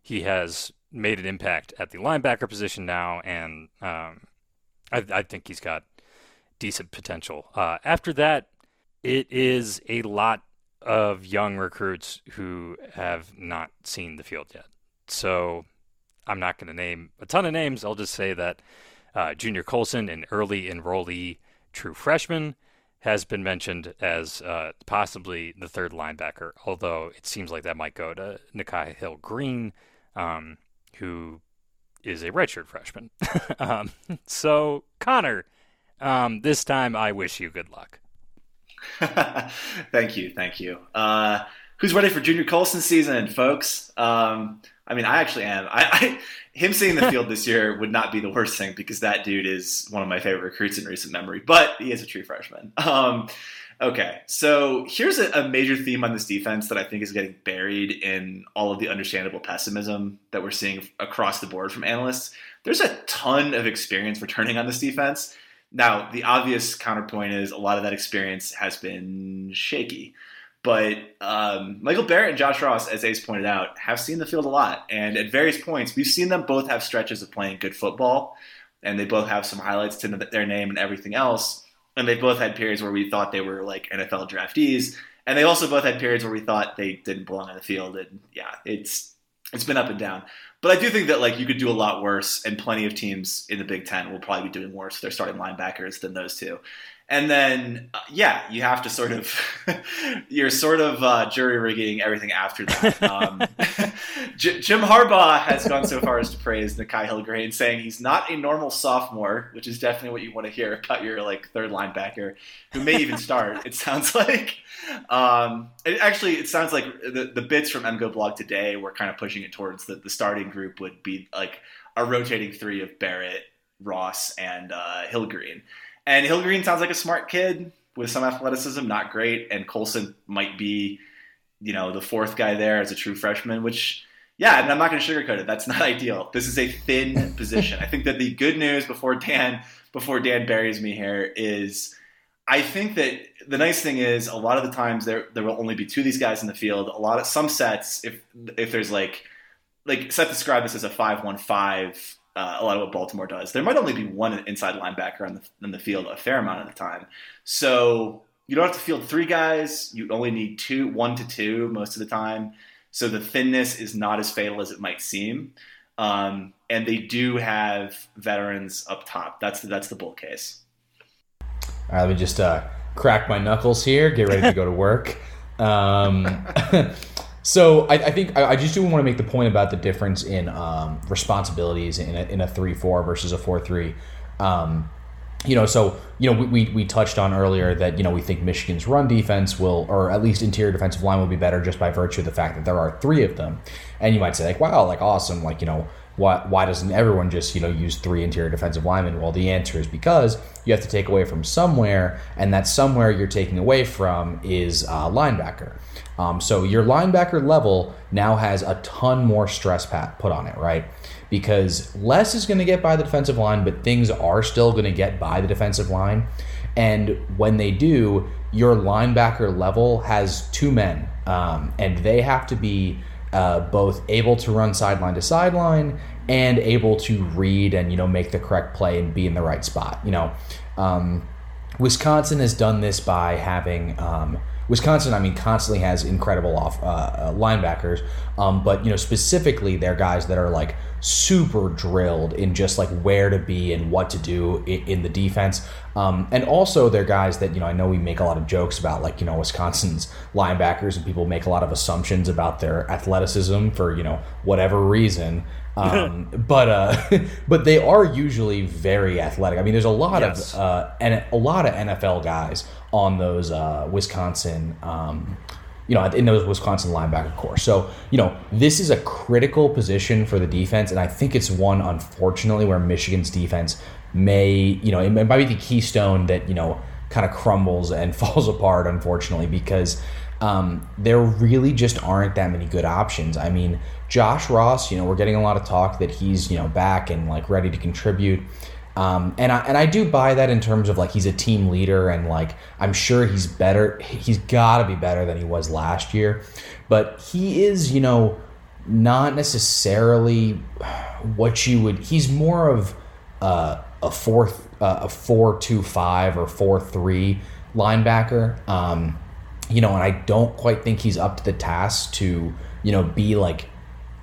He has made an impact at the linebacker position now, and um, I, I, think he's got decent potential. Uh, after that, it is a lot of young recruits who have not seen the field yet. So I'm not going to name a ton of names. I'll just say that uh, Junior Colson, an early enrollee true freshman, has been mentioned as uh, possibly the third linebacker, although it seems like that might go to Nikhai Hill-Green. Um, who is a redshirt freshman. um, so, Connor, Um, this time, I wish you good luck. thank you, thank you. Uh, who's ready for Junior Colson season, folks? Um, I mean, I actually am. I, I him seeing the field this year would not be the worst thing because that dude is one of my favorite recruits in recent memory. But he is a true freshman. Um, okay, so here's a, a, major theme on this defense that I think is getting buried in all of the understandable pessimism that we're seeing across the board from analysts. There's a ton of experience returning on this defense. Now, the obvious counterpoint is a lot of that experience has been shaky. But um, Michael Barrett and Josh Ross, as Ace pointed out, have seen the field a lot. And at various points, we've seen them both have stretches of playing good football. And they both have some highlights to their name and everything else. And they both had periods where we thought they were like NFL draftees. And they also both had periods where we thought they didn't belong on the field. And yeah, it's it's been up and down. But I do think that like you could do a lot worse, and plenty of teams in the Big Ten will probably be doing worse with their starting linebackers than those two. And then, uh, yeah, you have to sort of, you're sort of uh, jury rigging everything after that. Um, J- Jim Harbaugh has gone so far as to praise Nikhai Hill-Green, saying he's not a normal sophomore, which is definitely what you want to hear about your like third linebacker, who may even start. it sounds like. Um, it actually, it sounds like the the bits from MGoBlog today were kind of pushing it towards that the starting group would be like a rotating three of Barrett, Ross, and uh, Hill-Green. And Hill-Green sounds like a smart kid with some athleticism, not great. And Colson might be, you know, the fourth guy there as a true freshman, which, yeah, and I'm not going to sugarcoat it. That's not ideal. This is a thin position. I think that the good news before Dan before Dan buries me here is I think that the nice thing is a lot of the times there there will only be two of these guys in the field. A lot of some sets, if if there's like like Seth described this as a five one five uh, a lot of what Baltimore does. There might only be one inside linebacker on the, in the field a fair amount of the time. So you don't have to field three guys. You only need two, one to two most of the time. So the thinness is not as fatal as it might seem. Um, and they do have veterans up top. That's the, that's the bull case. All right, let me just uh, crack my knuckles here. Get ready to go to work. Um, So I, I think I, I, just do want to make the point about the difference in um, responsibilities in a, in a three four versus a four three. Um, you know, so you know, we, we, we touched on earlier that you know we think Michigan's run defense will, or at least interior defensive line will be better just by virtue of the fact that there are three of them. And you might say like, wow, like awesome, like you know, why why doesn't everyone just you know use three interior defensive linemen? Well, the answer is because you have to take away from somewhere, and that somewhere you're taking away from is uh, linebacker. Um, so your linebacker level now has a ton more stress pat put on it, right? Because less is going to get by the defensive line, but things are still going to get by the defensive line. And when they do, your linebacker level has two men, um, and they have to be uh, both able to run sideline to sideline and able to read and you know make the correct play and be in the right spot. You know, um, Wisconsin has done this by having um, Wisconsin, I mean, constantly has incredible off uh, uh, linebackers, um, but you know specifically they're guys that are like super drilled in just like where to be and what to do in, in the defense, um, and also they're guys that you know I know we make a lot of jokes about like you know Wisconsin's linebackers and people make a lot of assumptions about their athleticism for you know whatever reason. Um, but uh, but they are usually very athletic. I mean, there's a lot yes. of uh, and a lot of NFL guys on those uh, Wisconsin. Um, you know, in those Wisconsin linebacker core. So, you know, this is a critical position for the defense, and I think it's one, unfortunately, where Michigan's defense may, you know, it might be the keystone that, you know, kind of crumbles and falls apart, unfortunately, because um, there really just aren't that many good options. I mean, Josh Ross, you know, we're getting a lot of talk that he's, you know, back and like ready to contribute. Um, and I and I do buy that in terms of like he's a team leader and like I'm sure he's better. He's got to be better than he was last year, but he is you know not necessarily what you would. He's more of a fourth uh, a four two five or four three linebacker. Um, you know, and I don't quite think he's up to the task to you know be like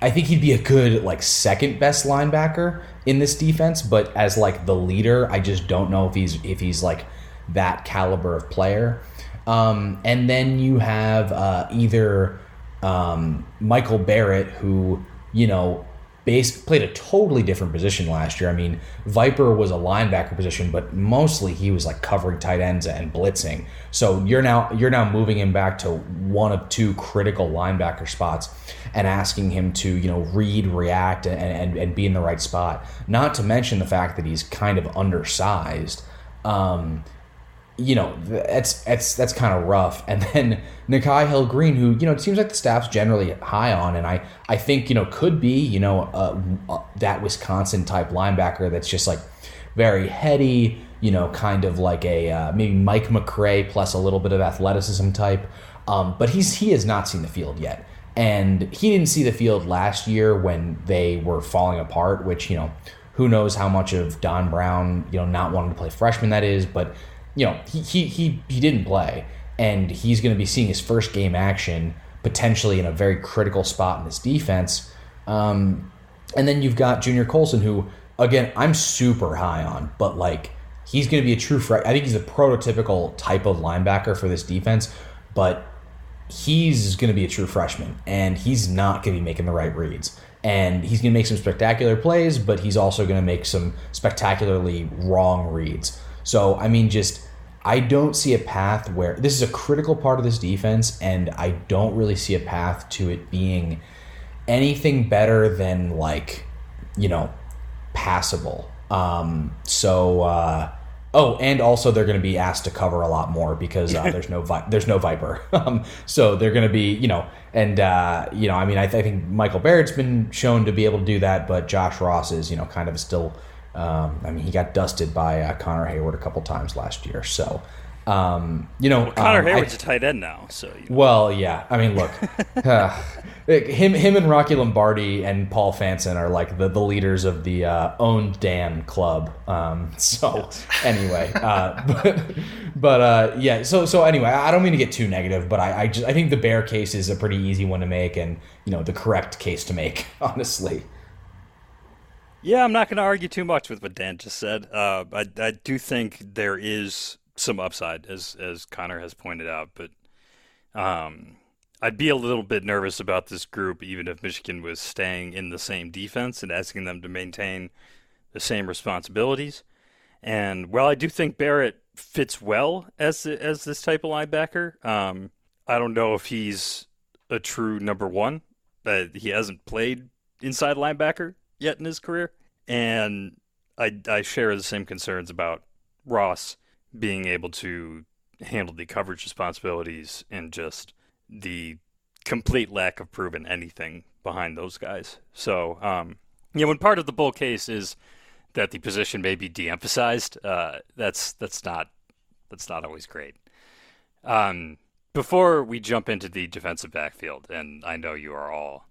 I think he'd be a good like second best linebacker in this defense, but as like the leader, I just don't know if he's if he's like that caliber of player. Um, and then you have uh, either um, Michael Barrett, who you know base played a totally different position last year. I mean, Viper was a linebacker position, but mostly he was like covering tight ends and blitzing. So you're now you're now moving him back to one of two critical linebacker spots and asking him to you know read, react, and and, and be in the right spot. Not to mention the fact that he's kind of undersized. Um, you know, that's that's that's kind of rough. And then Nikhai Hill-Green, who you know, it seems like the staff's generally high on, and I I think you know could be you know uh, uh, that Wisconsin type linebacker that's just like very heady, you know, kind of like a uh, maybe Mike McCray plus a little bit of athleticism type. Um, but he's he has not seen the field yet, and he didn't see the field last year when they were falling apart. Which you know, who knows how much of Don Brown you know not wanting to play freshman that is, but you know, he he he, he didn't play, and he's going to be seeing his first game action potentially in a very critical spot in this defense. Um, and then you've got Junior Colson, who again I'm super high on, but like he's going to be a true. Fre- I think he's a prototypical type of linebacker for this defense, but he's going to be a true freshman, and he's not going to be making the right reads. And he's going to make some spectacular plays, but he's also going to make some spectacularly wrong reads. So, I mean, just I don't see a path where this is a critical part of this defense, and I don't really see a path to it being anything better than like, you know, passable. Um, so, uh, oh, and also they're going to be asked to cover a lot more because uh, there's no vi- there's no Viper. Um, so they're going to be, you know, and uh, you know, I mean, I, th- I think Michael Barrett's been shown to be able to do that, but Josh Ross is, you know, kind of still um, I mean, he got dusted by uh, Connor Heyward a couple times last year. So, um, you know, well, Connor um, Heyward's I, a tight end now. So, you know. well, yeah. I mean, look, uh, him, him, and Rocky Lombardi and Paul Fanson are like the, the leaders of the uh, owned Dan club. Um, so, anyway, uh, but, but uh, yeah. So, so anyway, I don't mean to get too negative, but I, I just I think the bear case is a pretty easy one to make, and you know, the correct case to make, honestly. Yeah, I'm not going to argue too much with what Dan just said. Uh, I, I do think there is some upside, as as Connor has pointed out, but um, I'd be a little bit nervous about this group, even if Michigan was staying in the same defense and asking them to maintain the same responsibilities. And while I do think Barrett fits well as as this type of linebacker, um, I don't know if he's a true number one. Uh, he hasn't played inside linebacker yet in his career. And I, I share the same concerns about Ross being able to handle the coverage responsibilities and just the complete lack of proven anything behind those guys. So, um, yeah, when part of the bull case is that the position may be de-emphasized, uh, that's that's not that's not always great. Um, before we jump into the defensive backfield, and I know you are all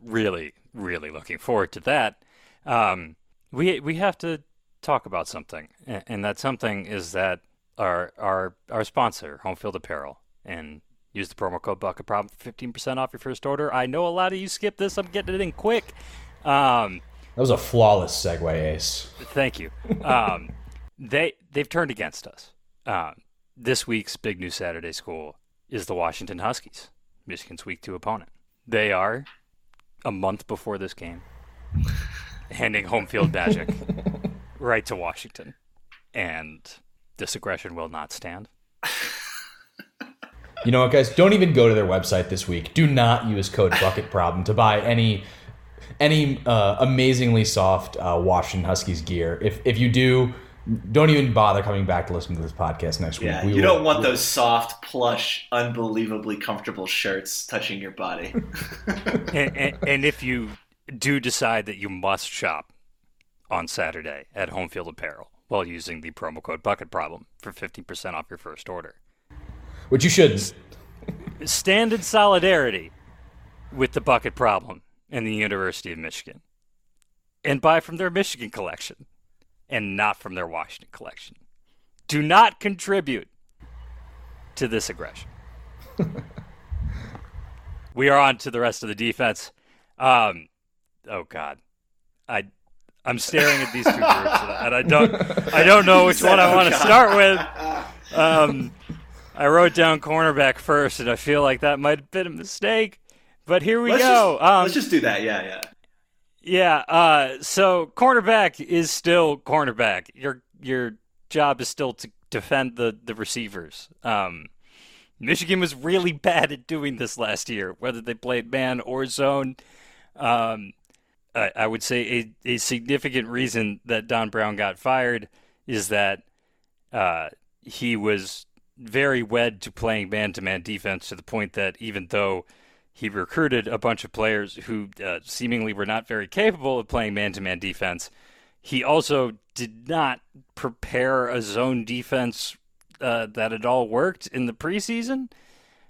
really, really looking forward to that. Um, we we have to talk about something, and that something is that our our our sponsor, Homefield Apparel, and use the promo code Bucket Problem for fifteen percent off your first order. I know a lot of you skip this. I'm getting it in quick. Um, that was a flawless segue, Ace. Thank you. Um, they they've turned against us. Uh, this week's big news Saturday school is the Washington Huskies, Michigan's week two opponent. They are a month before this game, handing home field magic right to Washington. And this aggression will not stand. You know what, guys? Don't even go to their website this week. Do not use code Bucket Problem to buy any any uh, amazingly soft uh, Washington Huskies gear. If if you do, don't even bother coming back to listen to this podcast next yeah, week. We you will, don't want those soft, plush, unbelievably comfortable shirts touching your body. and, and, and, if you do decide that you must shop on Saturday at Homefield Apparel while using the promo code Bucket Problem for 50% off your first order, which you shouldn't, stand in solidarity with the Bucket Problem and the University of Michigan and buy from their Michigan collection and not from their Washington collection. Do not contribute to this aggression. we are on to the rest of the defense. Um, oh God, I I'm staring at these two groups and I don't I don't know which one I want to start with. Um, I wrote down cornerback first, and I feel like that might have been a mistake. But here we let's go. Just, um, let's just do that. Yeah, yeah. Yeah. Uh, so cornerback is still cornerback. Your your job is still to defend the the receivers. Um, Michigan was really bad at doing this last year, whether they played man or zone. Um, I, I would say a, a significant reason that Don Brown got fired is that uh, he was very wed to playing man to man defense to the point that even though he recruited a bunch of players who uh, seemingly were not very capable of playing man to man defense, he also did not prepare a zone defense uh, that it all worked in the preseason.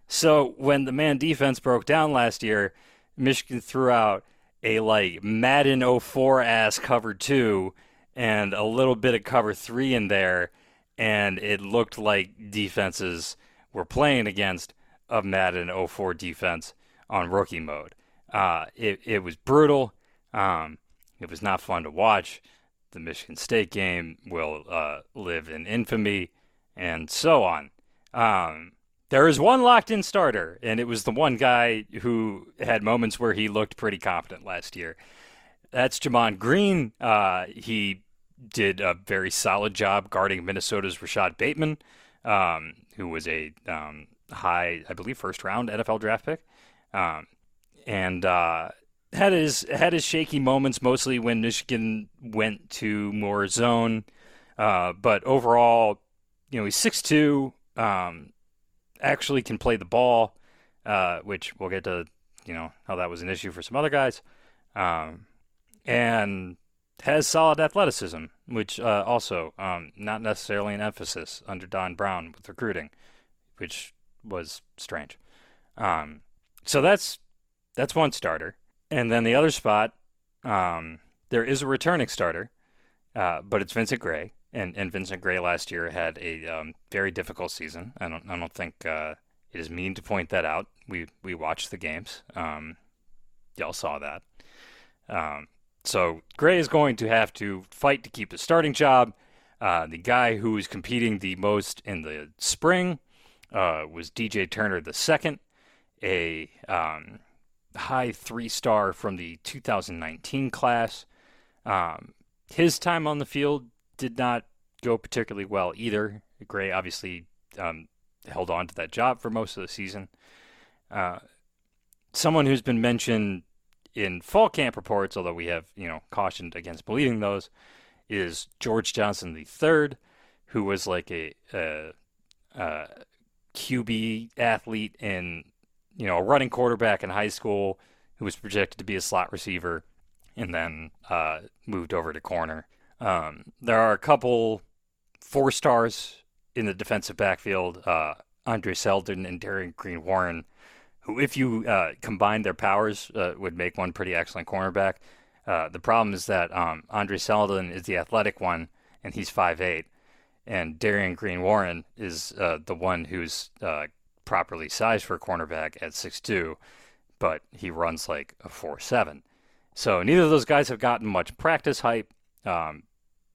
So when the man defense broke down last year, Michigan threw out a like Madden 04 ass cover two and a little bit of cover three in there, and it looked like defenses were playing against a Madden 04 defense on rookie mode. Uh, it, it was brutal. Um, it was not fun to watch. The Michigan State game will uh, live in infamy, and so on. Um, there is one locked in starter, and it was the one guy who had moments where he looked pretty competent last year. That's Gemon Green. Uh, he did a very solid job guarding Minnesota's Rashod Bateman, um, who was a um, high, I believe, first round NFL draft pick, um, and uh, had his had his shaky moments mostly when Michigan went to more zone. Uh, but overall, you know, he's six two. Um, actually can play the ball, uh, which we'll get to, you know, how that was an issue for some other guys, um, and has solid athleticism, which uh, also um, not necessarily an emphasis under Don Brown with recruiting, which was strange. Um, so that's that's one starter, and then the other spot, um, there is a returning starter, uh, but it's Vincent Gray and and Vincent Gray last year had a um, very difficult season. I don't I don't think uh, it is mean to point that out. We we watched the games. Um, y'all saw that. Um, so Gray is going to have to fight to keep the starting job. Uh, the guy who was competing the most in the spring uh, was DJ Turner the second, a um, high three star from the 2019 class. Um, his time on the field did not go particularly well either. Gray obviously um, held on to that job for most of the season. Uh, someone who's been mentioned in fall camp reports, although we have you know cautioned against believing those, is George Johnson III, who was like a, a, a QB athlete in you know a running quarterback in high school, who was projected to be a slot receiver, and then uh, moved over to corner. Um, there are a couple four stars in the defensive backfield, uh, Andre Seldon and Darion Green Warren, who, if you uh, combine their powers, uh, would make one pretty excellent cornerback. Uh, the problem is that um, Andre Seldon is the athletic one, and he's five eight, and Darion Green Warren is uh, the one who's properly sized for a cornerback at six two, but he runs like a four seven. So neither of those guys have gotten much practice hype. Um,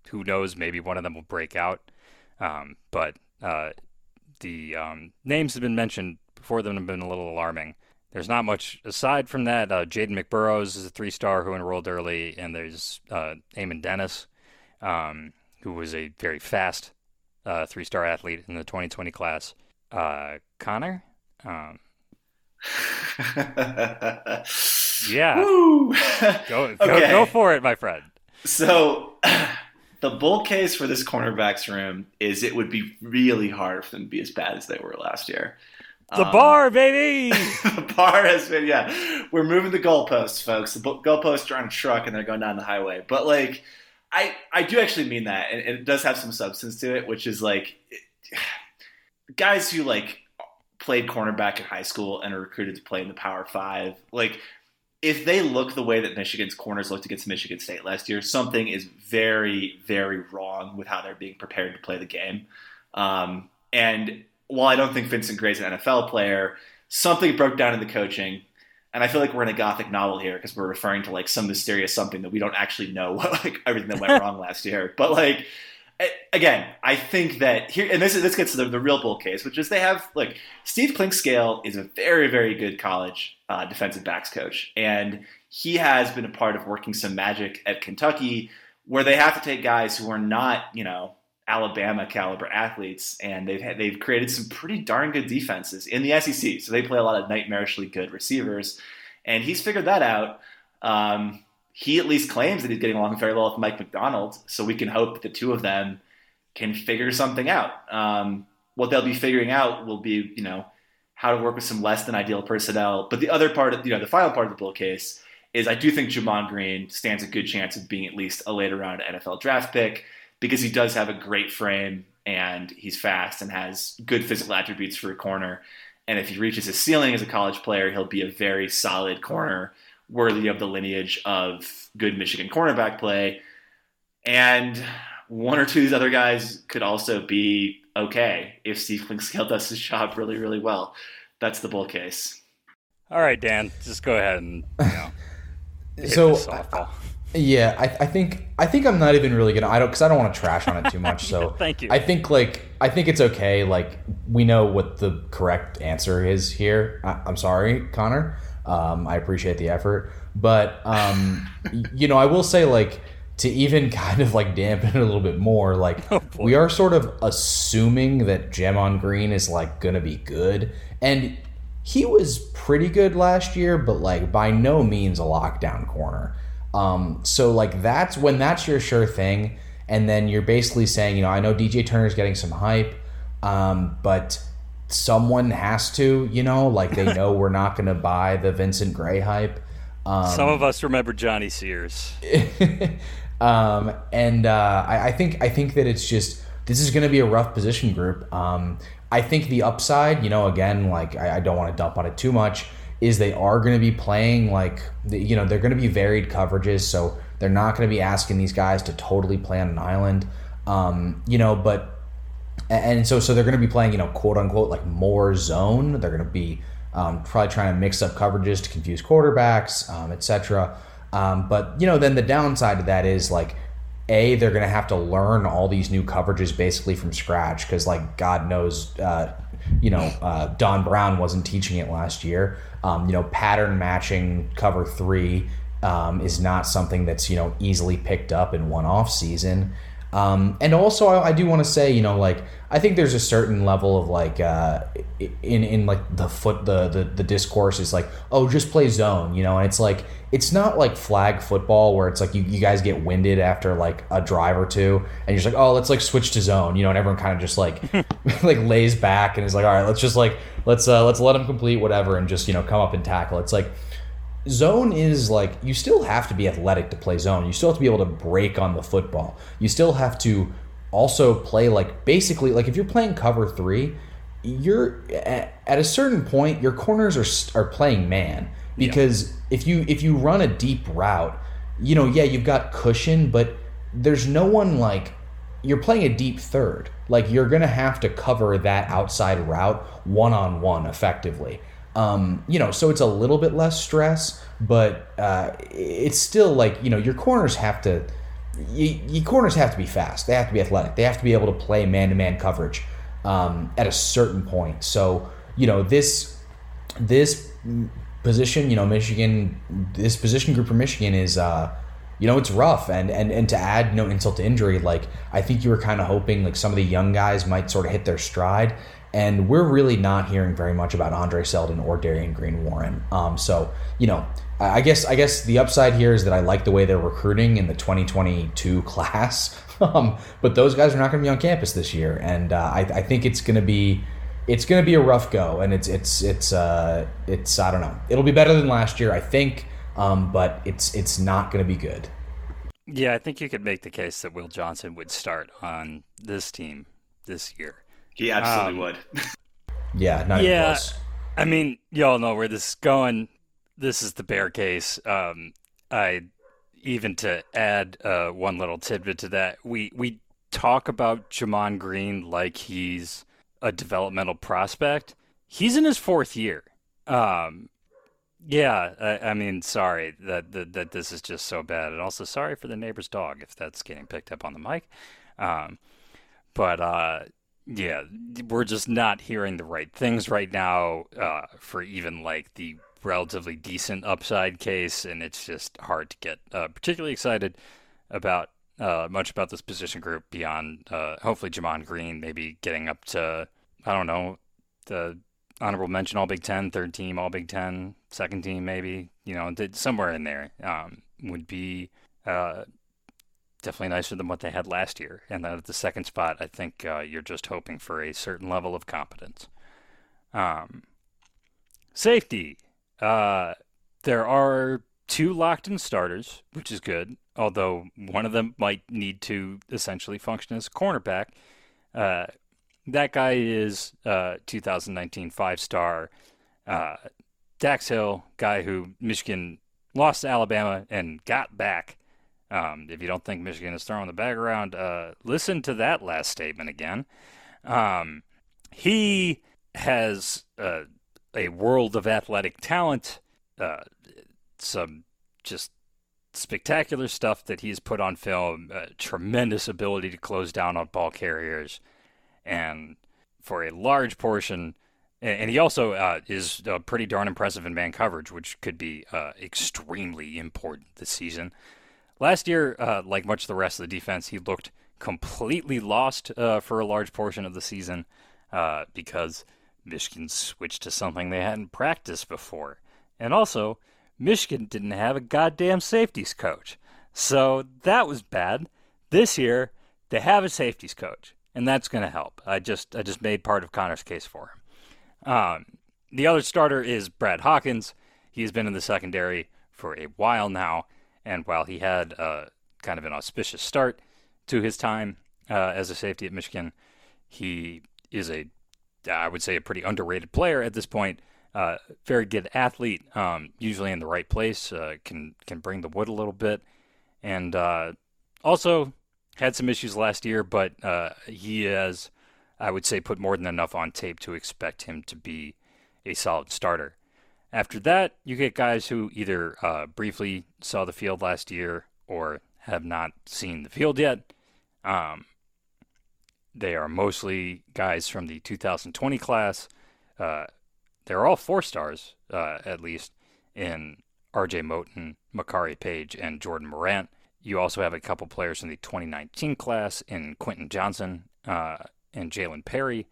who knows? Maybe one of them will break out. Um, but uh, the um, names have been mentioned before them have been a little alarming. There's not much aside from that. Uh, Ja'Den McBurrows is a three star who enrolled early, and there's uh, Eamonn Dennis, um, who was a very fast uh, three star athlete in the 2020 class. Uh, Connor? Um, yeah. go, go, okay. go for it, my friend. So the bull case for this cornerbacks room is it would be really hard for them to be as bad as they were last year. The um, bar, baby. the bar has been, yeah. We're moving the goalposts, folks. The goalposts are on a truck and they're going down the highway. But like, I I do actually mean that, and it does have some substance to it, which is like, guys who like played cornerback in high school and are recruited to play in the Power Five, like if they look the way that Michigan's corners looked against Michigan State last year, something is very, very wrong with how they're being prepared to play the game. Um, and while I don't think Vincent Gray's an NFL player, something broke down in the coaching. And I feel like we're in a gothic novel here because we're referring to like some mysterious something that we don't actually know what like everything that went wrong last year. But like again, I think that here, and this is, this gets to the, the real bull case, which is they have like Steve Clinkscale is a very very good college uh, defensive backs coach, and he has been a part of working some magic at Kentucky where they have to take guys who are not, you know, Alabama caliber athletes, and they've had, they've created some pretty darn good defenses in the SEC. So they play a lot of nightmarishly good receivers, and he's figured that out. Um, he at least claims that he's getting along very well with Mike Macdonald. so we can hope that the two of them can figure something out. Um, what they'll be figuring out will be, you know, how to work with some less than ideal personnel. But the other part of, you know, the final part of the bull case is I do think Gemon Green stands a good chance of being at least a later round NFL draft pick because he does have a great frame and he's fast and has good physical attributes for a corner. And if he reaches his ceiling as a college player, he'll be a very solid corner, worthy of the lineage of good Michigan cornerback play. And one or two of these other guys could also be okay if Steve Clinkscale does his job really, really well. That's the bull case. All right, Dan, just go ahead and you know, so yeah, I, I, think I think I'm not even really gonna. I don't because I don't want to trash on it too much. So thank you. I think like I think it's okay. Like we know what the correct answer is here. I, am sorry, Connor. Um, I appreciate the effort, but um, you know, I will say like to even kind of like dampen it a little bit more. Like oh, we are sort of assuming that Gemon Green is like gonna be good, and he was pretty good last year, but like by no means a lockdown corner. Um, so like that's when that's your sure thing, and then you're basically saying, you know, I know DJ Turner's getting some hype, um, but someone has to, you know, like they know we're not going to buy the Vincent Gray hype. Um, some of us remember Johnny Sears. um, and uh, I, I, think I think that it's just this is going to be a rough position group. Um, I think the upside, you know, again, like I, I don't want to dump on it too much is they are going to be playing like you know they're going to be varied coverages so they're not going to be asking these guys to totally play on an island um, you know but and so so they're going to be playing you know quote unquote like more zone. They're going to be um, probably trying to mix up coverages to confuse quarterbacks um, etc um, but you know then the downside of that is like a they're going to have to learn all these new coverages basically from scratch because like god knows uh, you know uh, don brown wasn't teaching it last year. Um, you know, pattern matching cover three um, is not something that's you know easily picked up in one off season. Um, and also, I, I do want to say, you know, like I think there's a certain level of like uh, in in like the foot the, the the discourse is like, oh, just play zone, you know, and it's like it's not like flag football where it's like you, you guys get winded after like a drive or two, and you're just like, oh, let's like switch to zone, you know, and everyone kind of just like like lays back and is like, all right, let's just like let's uh, let's let them complete whatever and just you know come up and tackle. It's like zone is like you still have to be athletic to play zone. You still have to be able to break on the football. You still have to also play like basically like if you're playing cover three, you're at, at a certain point your corners are are playing man because yeah. if you if you run a deep route, you know yeah you've got cushion, but there's no one like you're playing a deep third. Like you're gonna have to cover that outside route one on one effectively. Um, you know, so it's a little bit less stress, but uh, it's still like you know your corners have to. You, your corners have to be fast. They have to be athletic. They have to be able to play man-to-man coverage um, at a certain point. So you know this this position, you know, Michigan, this position group for Michigan is uh, you know, it's rough. And and and to add no insult to injury, like I think you were kind of hoping like some of the young guys might sort of hit their stride. And we're really not hearing very much about Andre Seldon or Darion Green Warren. Um, so you know, I guess I guess the upside here is that I like the way they're recruiting in the 2022 class. um, but those guys are not going to be on campus this year, and uh, I, I think it's going to be it's going to be a rough go, and it's it's it's uh, it's I don't know. It'll be better than last year, I think um, but it's it's not going to be good. Yeah, I think you could make the case that Will Johnson would start on this team this year. He absolutely um, would. yeah, not yeah. I mean, y'all know where this is going. This is the bear case. Um, I even to add uh, one little tidbit to that, we we talk about Gemon Green like he's a developmental prospect. He's in his fourth year. Um, yeah, I, I, mean, sorry that, that, that this is just so bad, and also sorry for the neighbor's dog if that's getting picked up on the mic. Um, but uh, yeah, we're just not hearing the right things right now uh, for even like the relatively decent upside case, and it's just hard to get uh, particularly excited about uh, much about this position group beyond uh, hopefully Gemon Green maybe getting up to I don't know the honorable mention All Big Ten, third team All Big Ten, second team maybe you know somewhere in there um, would be uh, definitely nicer than what they had last year. And then at the second spot, I think uh, you're just hoping for a certain level of competence. Um, safety. Uh, there are two locked in starters, which is good, although one of them might need to essentially function as a cornerback. Uh, that guy is uh, 2019 five star uh, Dax Hill, guy who Michigan lost to Alabama and got back. Um, if you don't think Michigan is throwing the bag around, uh, listen to that last statement again. Um, he has uh, a world of athletic talent, uh, some just spectacular stuff that he's put on film, tremendous ability to close down on ball carriers, and for a large portion, and he also uh, is uh, pretty darn impressive in man coverage, which could be uh, extremely important this season. Last year, uh, like much of the rest of the defense, he looked completely lost uh, for a large portion of the season uh, because Michigan switched to something they hadn't practiced before. And also, Michigan didn't have a goddamn safeties coach. So that was bad. This year, they have a safeties coach, and that's going to help. I just I just made part of Connor's case for him. Um, the other starter is Brad Hawkins. He's been in the secondary for a while now, and while he had uh, kind of an auspicious start to his time uh, as a safety at Michigan, he is a, I would say, a pretty underrated player at this point. Uh, very good athlete, um, usually in the right place, uh, can can bring the wood a little bit, and uh, also had some issues last year, but uh, he has, I would say, put more than enough on tape to expect him to be a solid starter. After that, you get guys who either uh, briefly saw the field last year or have not seen the field yet. Um, they are mostly guys from the 2020 class. Uh, they're all four stars, uh, at least, in RJ Moten, Makari Paige, and Jordan Morant. You also have a couple players in the 2019 class in Quinten Johnson uh, and Jalen Perry,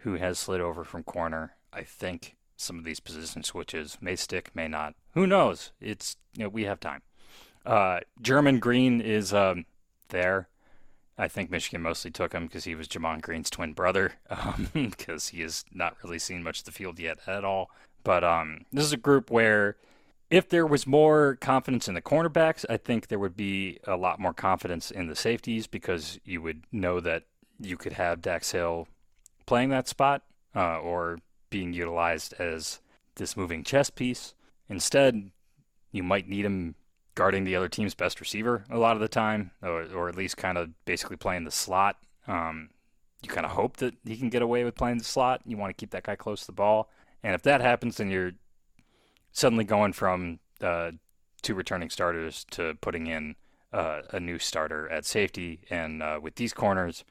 who has slid over from corner, I think, some of these position switches may stick, may not. Who knows? It's you know, we have time. Uh, German Green is um, there. I think Michigan mostly took him because he was Gemon Green's twin brother, because um, he has not really seen much of the field yet at all. But um, this is a group where if there was more confidence in the cornerbacks, I think there would be a lot more confidence in the safeties because you would know that you could have Dax Hill playing that spot uh, or being utilized as this moving chess piece. Instead, you might need him guarding the other team's best receiver a lot of the time, or, or at least kind of basically playing the slot. Um, you kind of hope that he can get away with playing the slot. You want to keep that guy close to the ball. And if that happens, then you're suddenly going from uh, two returning starters to putting in uh, a new starter at safety. And uh, with these corners,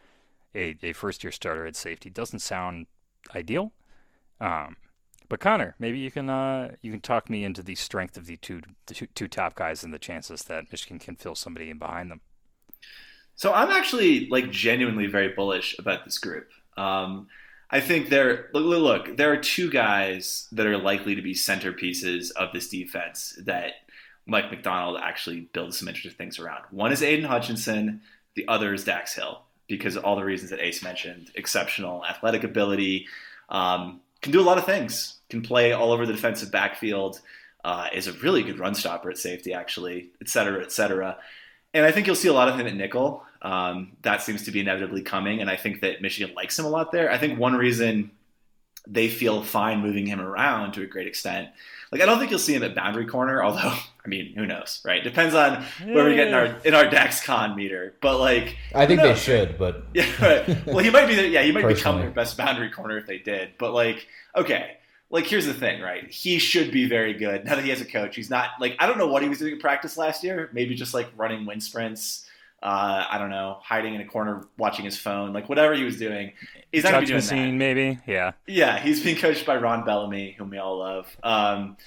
a, a first year starter at safety doesn't sound ideal. Um, but Connor, maybe you can uh, you can talk me into the strength of the two, the two, two top guys and the chances that Michigan can fill somebody in behind them. So I'm actually like genuinely very bullish about this group. Um, I think there look, look there are two guys that are likely to be centerpieces of this defense that Mike Macdonald actually builds some interesting things around. One is Aidan Hutchinson, the other is Dax Hill because of all the reasons that Ace mentioned: exceptional athletic ability. Um, can do a lot of things. Can play all over the defensive backfield. Uh, is a really good run stopper at safety, actually, et cetera, et cetera. And I think you'll see a lot of him at nickel. Um, that seems to be inevitably coming, and I think that Michigan likes him a lot there. I think one reason they feel fine moving him around to a great extent. Like I don't think you'll see him at boundary corner, although I mean, who knows, right? Depends on where we get in our in our Dax Con meter. But like, I think they should, but yeah, right. well, he might be. The, yeah, he might become their best boundary corner if they did. But like, okay, like here's the thing, right? He should be very good now that he has a coach. He's not like I don't know what he was doing in practice last year. Maybe just like running wind sprints uh, I don't know, hiding in a corner watching his phone, like whatever he was doing. He's not doing scene, that. maybe. Yeah. Yeah, he's being coached by Ron Bellamy, whom we all love. Um,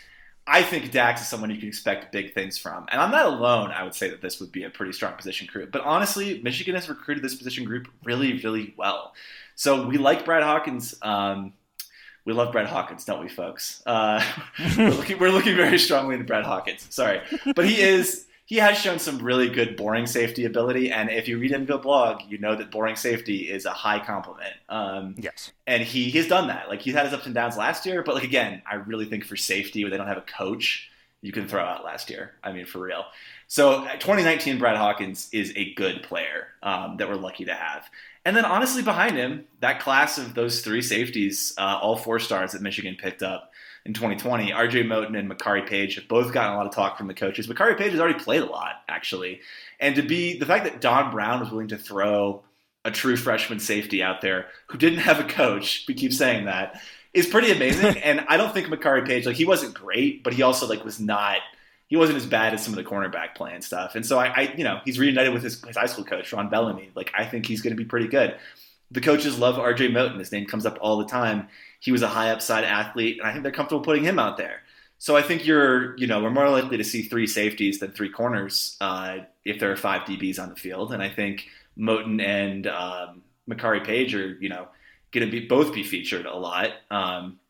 I think Dax is someone you can expect big things from. And I'm not alone, I would say that this would be a pretty strong position group. But honestly, Michigan has recruited this position group really, really well. So we like Brad Hawkins. Um, we love Brad Hawkins, don't we, folks? Uh, we're, looking, we're looking very strongly into Brad Hawkins. Sorry. But he is he has shown some really good boring safety ability. And if you read into a blog, you know that boring safety is a high compliment. Um, yes. And he has done that. Like he had his ups and downs last year, but like again, I really think for safety where they don't have a coach, you can throw out last year. I mean, for real. So 2019 Brad Hawkins is a good player um, that we're lucky to have. And then honestly, behind him, that class of those three safeties, uh, all four stars that Michigan picked up in 2020. RJ Moten and Makari Paige have both gotten a lot of talk from the coaches. Makari Paige has already played a lot, actually. And to be the fact that Don Brown was willing to throw a true freshman safety out there who didn't have a coach, we keep saying that, is pretty amazing. and I don't think Makari Paige, like he wasn't great, but he also like was not he wasn't as bad as some of the cornerback play and stuff. And so I, I you know, he's reunited with his, his, high school coach, Ron Bellamy. Like I think he's going to be pretty good. The coaches love RJ Moten. His name comes up all the time he was a high upside athlete, and I think they're comfortable putting him out there. So I think you're, you know, we're more likely to see three safeties than three corners uh, if there are five DBs on the field, and I think Moten and um, Makari Paige are, you know, going to be both be featured a lot. Um,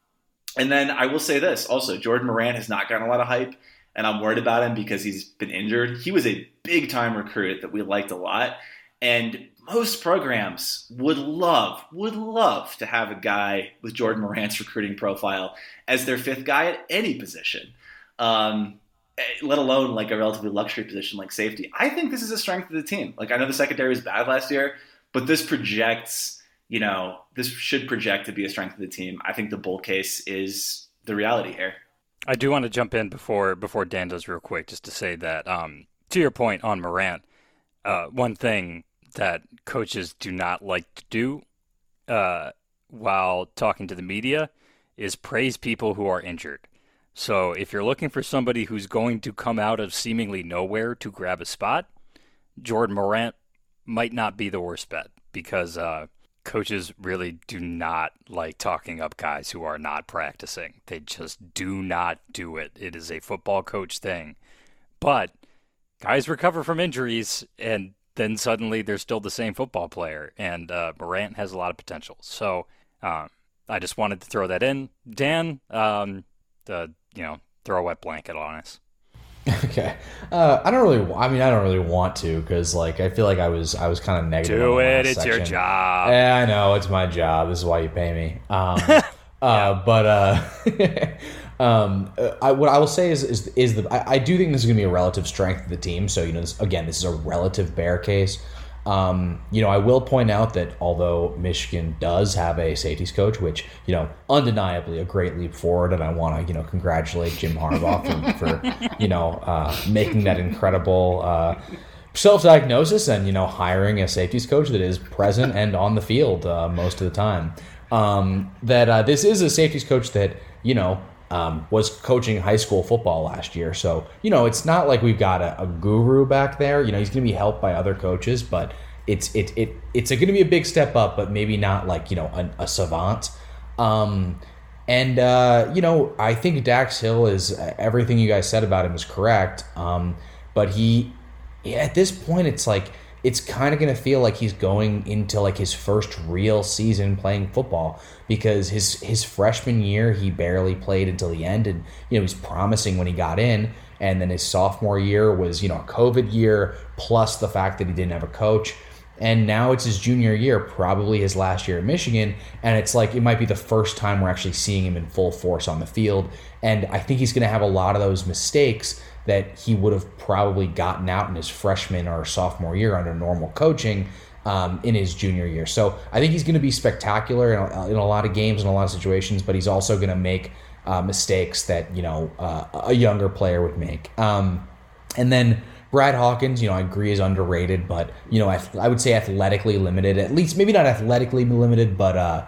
and then I will say this also, Jordan Morant has not gotten a lot of hype, and I'm worried about him because he's been injured. He was a big time recruit that we liked a lot, and most programs would love, would love to have a guy with Jordan Morant's recruiting profile as their fifth guy at any position, um, eh, let alone like a relatively luxury position like safety. I think this is a strength of the team. Like I know the secondary was bad last year, but this projects, you know, this should project to be a strength of the team. I think the bull case is the reality here. I do want to jump in before before Dan does real quick, just to say that um, to your point on Morant, uh, one thing that coaches do not like to do uh, while talking to the media is praise people who are injured. So if you're looking for somebody who's going to come out of seemingly nowhere to grab a spot, Jordan Morant might not be the worst bet because uh, coaches really do not like talking up guys who are not practicing. They just do not do it. It is a football coach thing. But guys recover from injuries and then suddenly they're still the same football player, and uh, Morant has a lot of potential. So um, I just wanted to throw that in. Dan, um, the you know, throw a wet blanket on us. Okay, uh, I don't really. I mean, I don't really want to because, like, I feel like I was, I was kind of negative. Do it. It's section. your job. Yeah, I know it's my job. This is why you pay me. Um, uh, but uh, Um, uh, I, what I will say is is, is the I, I do think this is going to be a relative strength of the team. So you know, this, again, this is a relative bear case. Um, you know, I will point out that although Michigan does have a safeties coach, which you know, undeniably a great leap forward, and I want to you know congratulate Jim Harbaugh for, for you know uh, making that incredible. Uh, self-diagnosis and you know hiring a safeties coach that is present and on the field uh, most of the time um, that uh, this is a safeties coach that you know um, was coaching high school football last year. So, you know, it's not like we've got a, a guru back there. You know, he's going to be helped by other coaches, but it's it it it's going to be a big step up, but maybe not like you know a, a savant. Um, and uh, you know, I think Dax Hill is everything you guys said about him is correct. Um, but he, at this point, it's like it's kind of going to feel like he's going into like his first real season playing football because his his freshman year he barely played until the end and you know he's promising when he got in. And then his sophomore year was you know a covid year plus the fact that he didn't have a coach. And now it's his junior year probably his last year at michigan. And it's like it might be the first time we're actually seeing him in full force on the field. And i think he's going to have a lot of those mistakes that he would have probably gotten out in his freshman or sophomore year under normal coaching um, in his junior year. So I think he's going to be spectacular in a, in a, lot of games and a lot of situations, but he's also going to make uh, mistakes that you know uh, a younger player would make. Um, and then Brad Hawkins, you know, I agree is underrated, but you know, I, I would say athletically limited, at least maybe not athletically limited, but uh,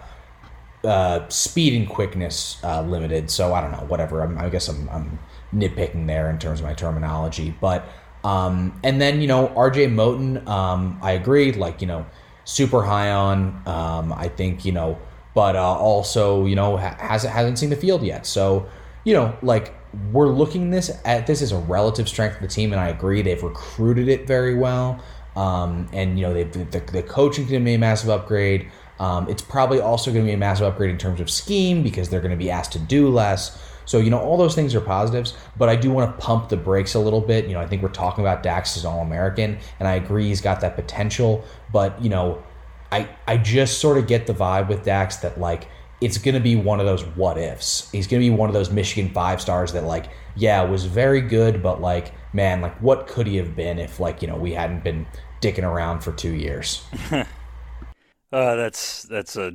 uh, speed and quickness uh, limited. So I don't know, whatever. I'm, i guess I'm, I'm nitpicking there in terms of my terminology. But um, and then you know R.J. Moten, um, I agree. Like you know, super high on. Um, I think you know, but uh, also you know ha- hasn't hasn't seen the field yet. So you know, like we're looking this at this as a relative strength of the team, and I agree they've recruited it very well. Um, and you know, they the, the coaching can be a massive upgrade. Um, it's probably also going to be a massive upgrade in terms of scheme because they're going to be asked to do less. So, you know, all those things are positives, but I do want to pump the brakes a little bit. You know, I think we're talking about Dax as All American, and I agree he's got that potential, but, you know, I, I just sort of get the vibe with Dax that, like, it's going to be one of those what ifs. He's going to be one of those Michigan five stars that, like, yeah, was very good, but, like, man, like, what could he have been if, like, you know, we hadn't been dicking around for two years? uh, that's that's a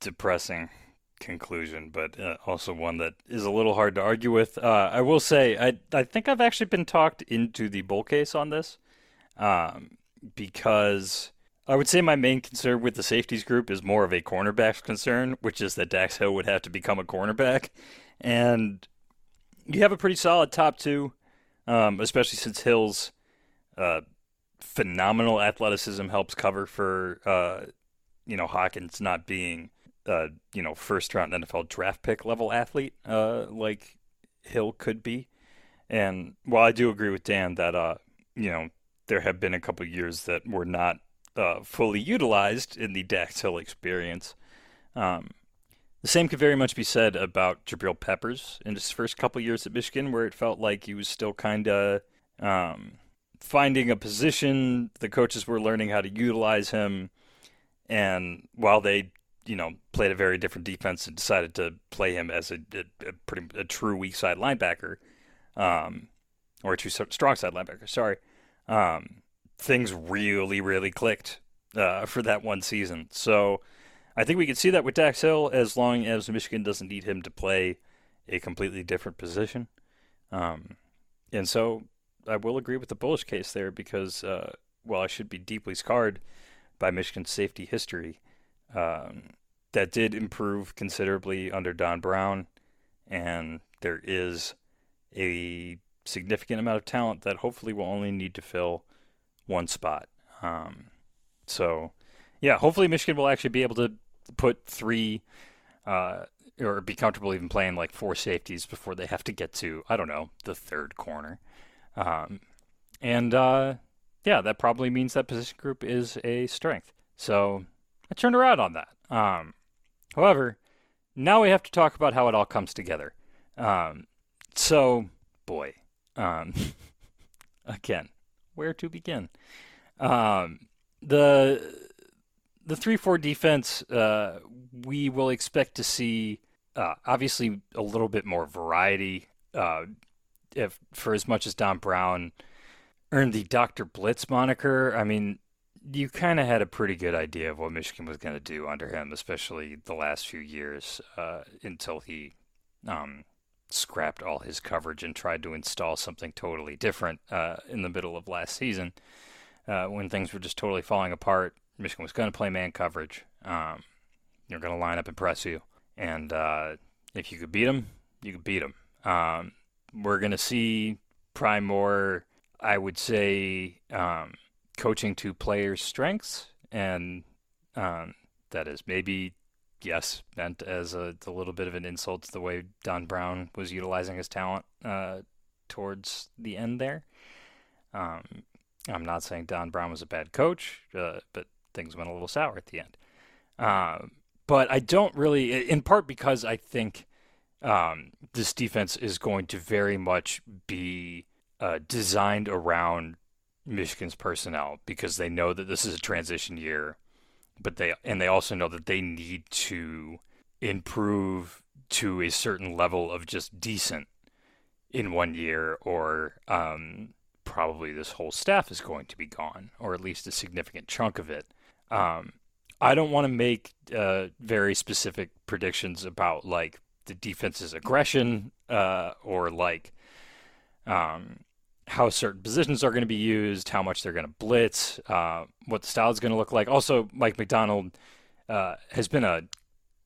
depressing conclusion, but uh, also one that is a little hard to argue with. Uh, I will say, I I think I've actually been talked into the bull case on this, um, because I would say my main concern with the safeties group is more of a cornerback's concern, which is that Dax Hill would have to become a cornerback, and you have a pretty solid top two, um, especially since Hill's uh, phenomenal athleticism helps cover for uh, you know Hawkins not being uh, you know, first round NFL draft pick level athlete uh, like Hill could be. And while I do agree with Dan that, uh, you know, there have been a couple years that were not uh, fully utilized in the Dax Hill experience, um, the same could very much be said about Jabril Peppers in his first couple years at Michigan, where it felt like he was still kind of um, finding a position. The coaches were learning how to utilize him. And while they you know, played a very different defense and decided to play him as a, a, a pretty a true weak side linebacker, um, or a true strong side linebacker. Sorry, um, things really really clicked uh, for that one season. So I think we can see that with Dax Hill as long as Michigan doesn't need him to play a completely different position. Um, and so I will agree with the bullish case there because uh, while I should be deeply scarred by Michigan's safety history. Um, that did improve considerably under Don Brown, and there is a significant amount of talent that hopefully will only need to fill one spot. Um, so, yeah, hopefully Michigan will actually be able to put three uh, or be comfortable even playing like four safeties before they have to get to, I don't know, the third corner. Um, and uh, yeah, that probably means that position group is a strength. So I turned around on that. Um, however, now we have to talk about how it all comes together. Um, so, boy, um, again, where to begin? Um, the the three four defense, uh, we will expect to see uh, obviously a little bit more variety. Uh, if for as much as Don Brown earned the Doctor Blitz moniker, I mean you kind of had a pretty good idea of what Michigan was going to do under him, especially the last few years uh, until he um, scrapped all his coverage and tried to install something totally different uh, in the middle of last season uh, when things were just totally falling apart. Michigan was going to play man coverage. Um, you're going to line up and press you. And uh, if you could beat them, you could beat them. Um, we're going to see more, I would say, um, coaching to players' strengths, and um, that is maybe yes meant as a, a, little bit of an insult to the way Don Brown was utilizing his talent uh, towards the end there. Um, I'm not saying Don Brown was a bad coach, uh, but things went a little sour at the end. Um, but I don't really, in part because I think um, this defense is going to very much be uh, designed around Michigan's personnel because they know that this is a transition year, but they and they also know that they need to improve to a certain level of just decent in one year, or um, probably this whole staff is going to be gone, or at least a significant chunk of it. Um, I don't want to make uh, very specific predictions about like the defense's aggression uh, or like um, how certain positions are going to be used, how much they're going to blitz, uh, what the style is going to look like. Also, Mike Macdonald uh, has been a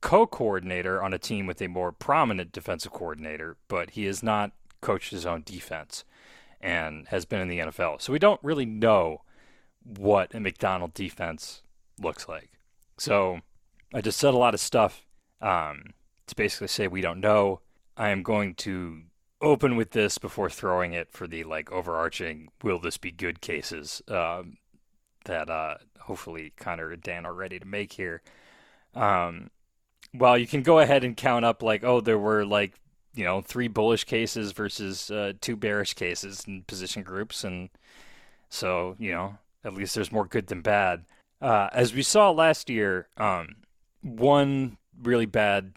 co-coordinator on a team with a more prominent defensive coordinator, but he has not coached his own defense and has been in the NFL. So we don't really know what a Macdonald defense looks like. So I just said a lot of stuff um, to basically say we don't know. I am going to open with this before throwing it for the like overarching will this be good cases um, that uh, hopefully Connor and Dan are ready to make here. Um, well, you can go ahead and count up like oh there were like you know three bullish cases versus uh, two bearish cases in position groups, and so you know at least there's more good than bad. Uh, as we saw last year, um, one really bad,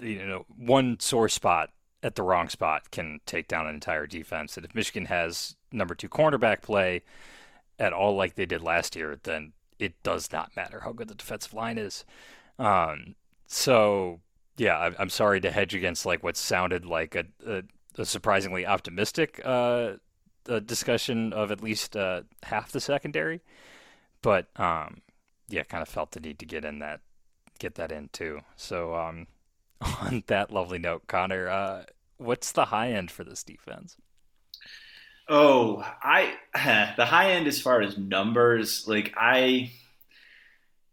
you know, one sore spot at the wrong spot can take down an entire defense. And if Michigan has number two cornerback play at all like they did last year, then it does not matter how good the defensive line is. Um, so yeah, I'm sorry to hedge against like what sounded like a, a, a surprisingly optimistic uh, discussion of at least uh, half the secondary, but um, yeah, kind of felt the need to get in that get that in too. So um, on that lovely note, Connor, uh, what's the high end for this defense? Oh, I the high end as far as numbers, like I,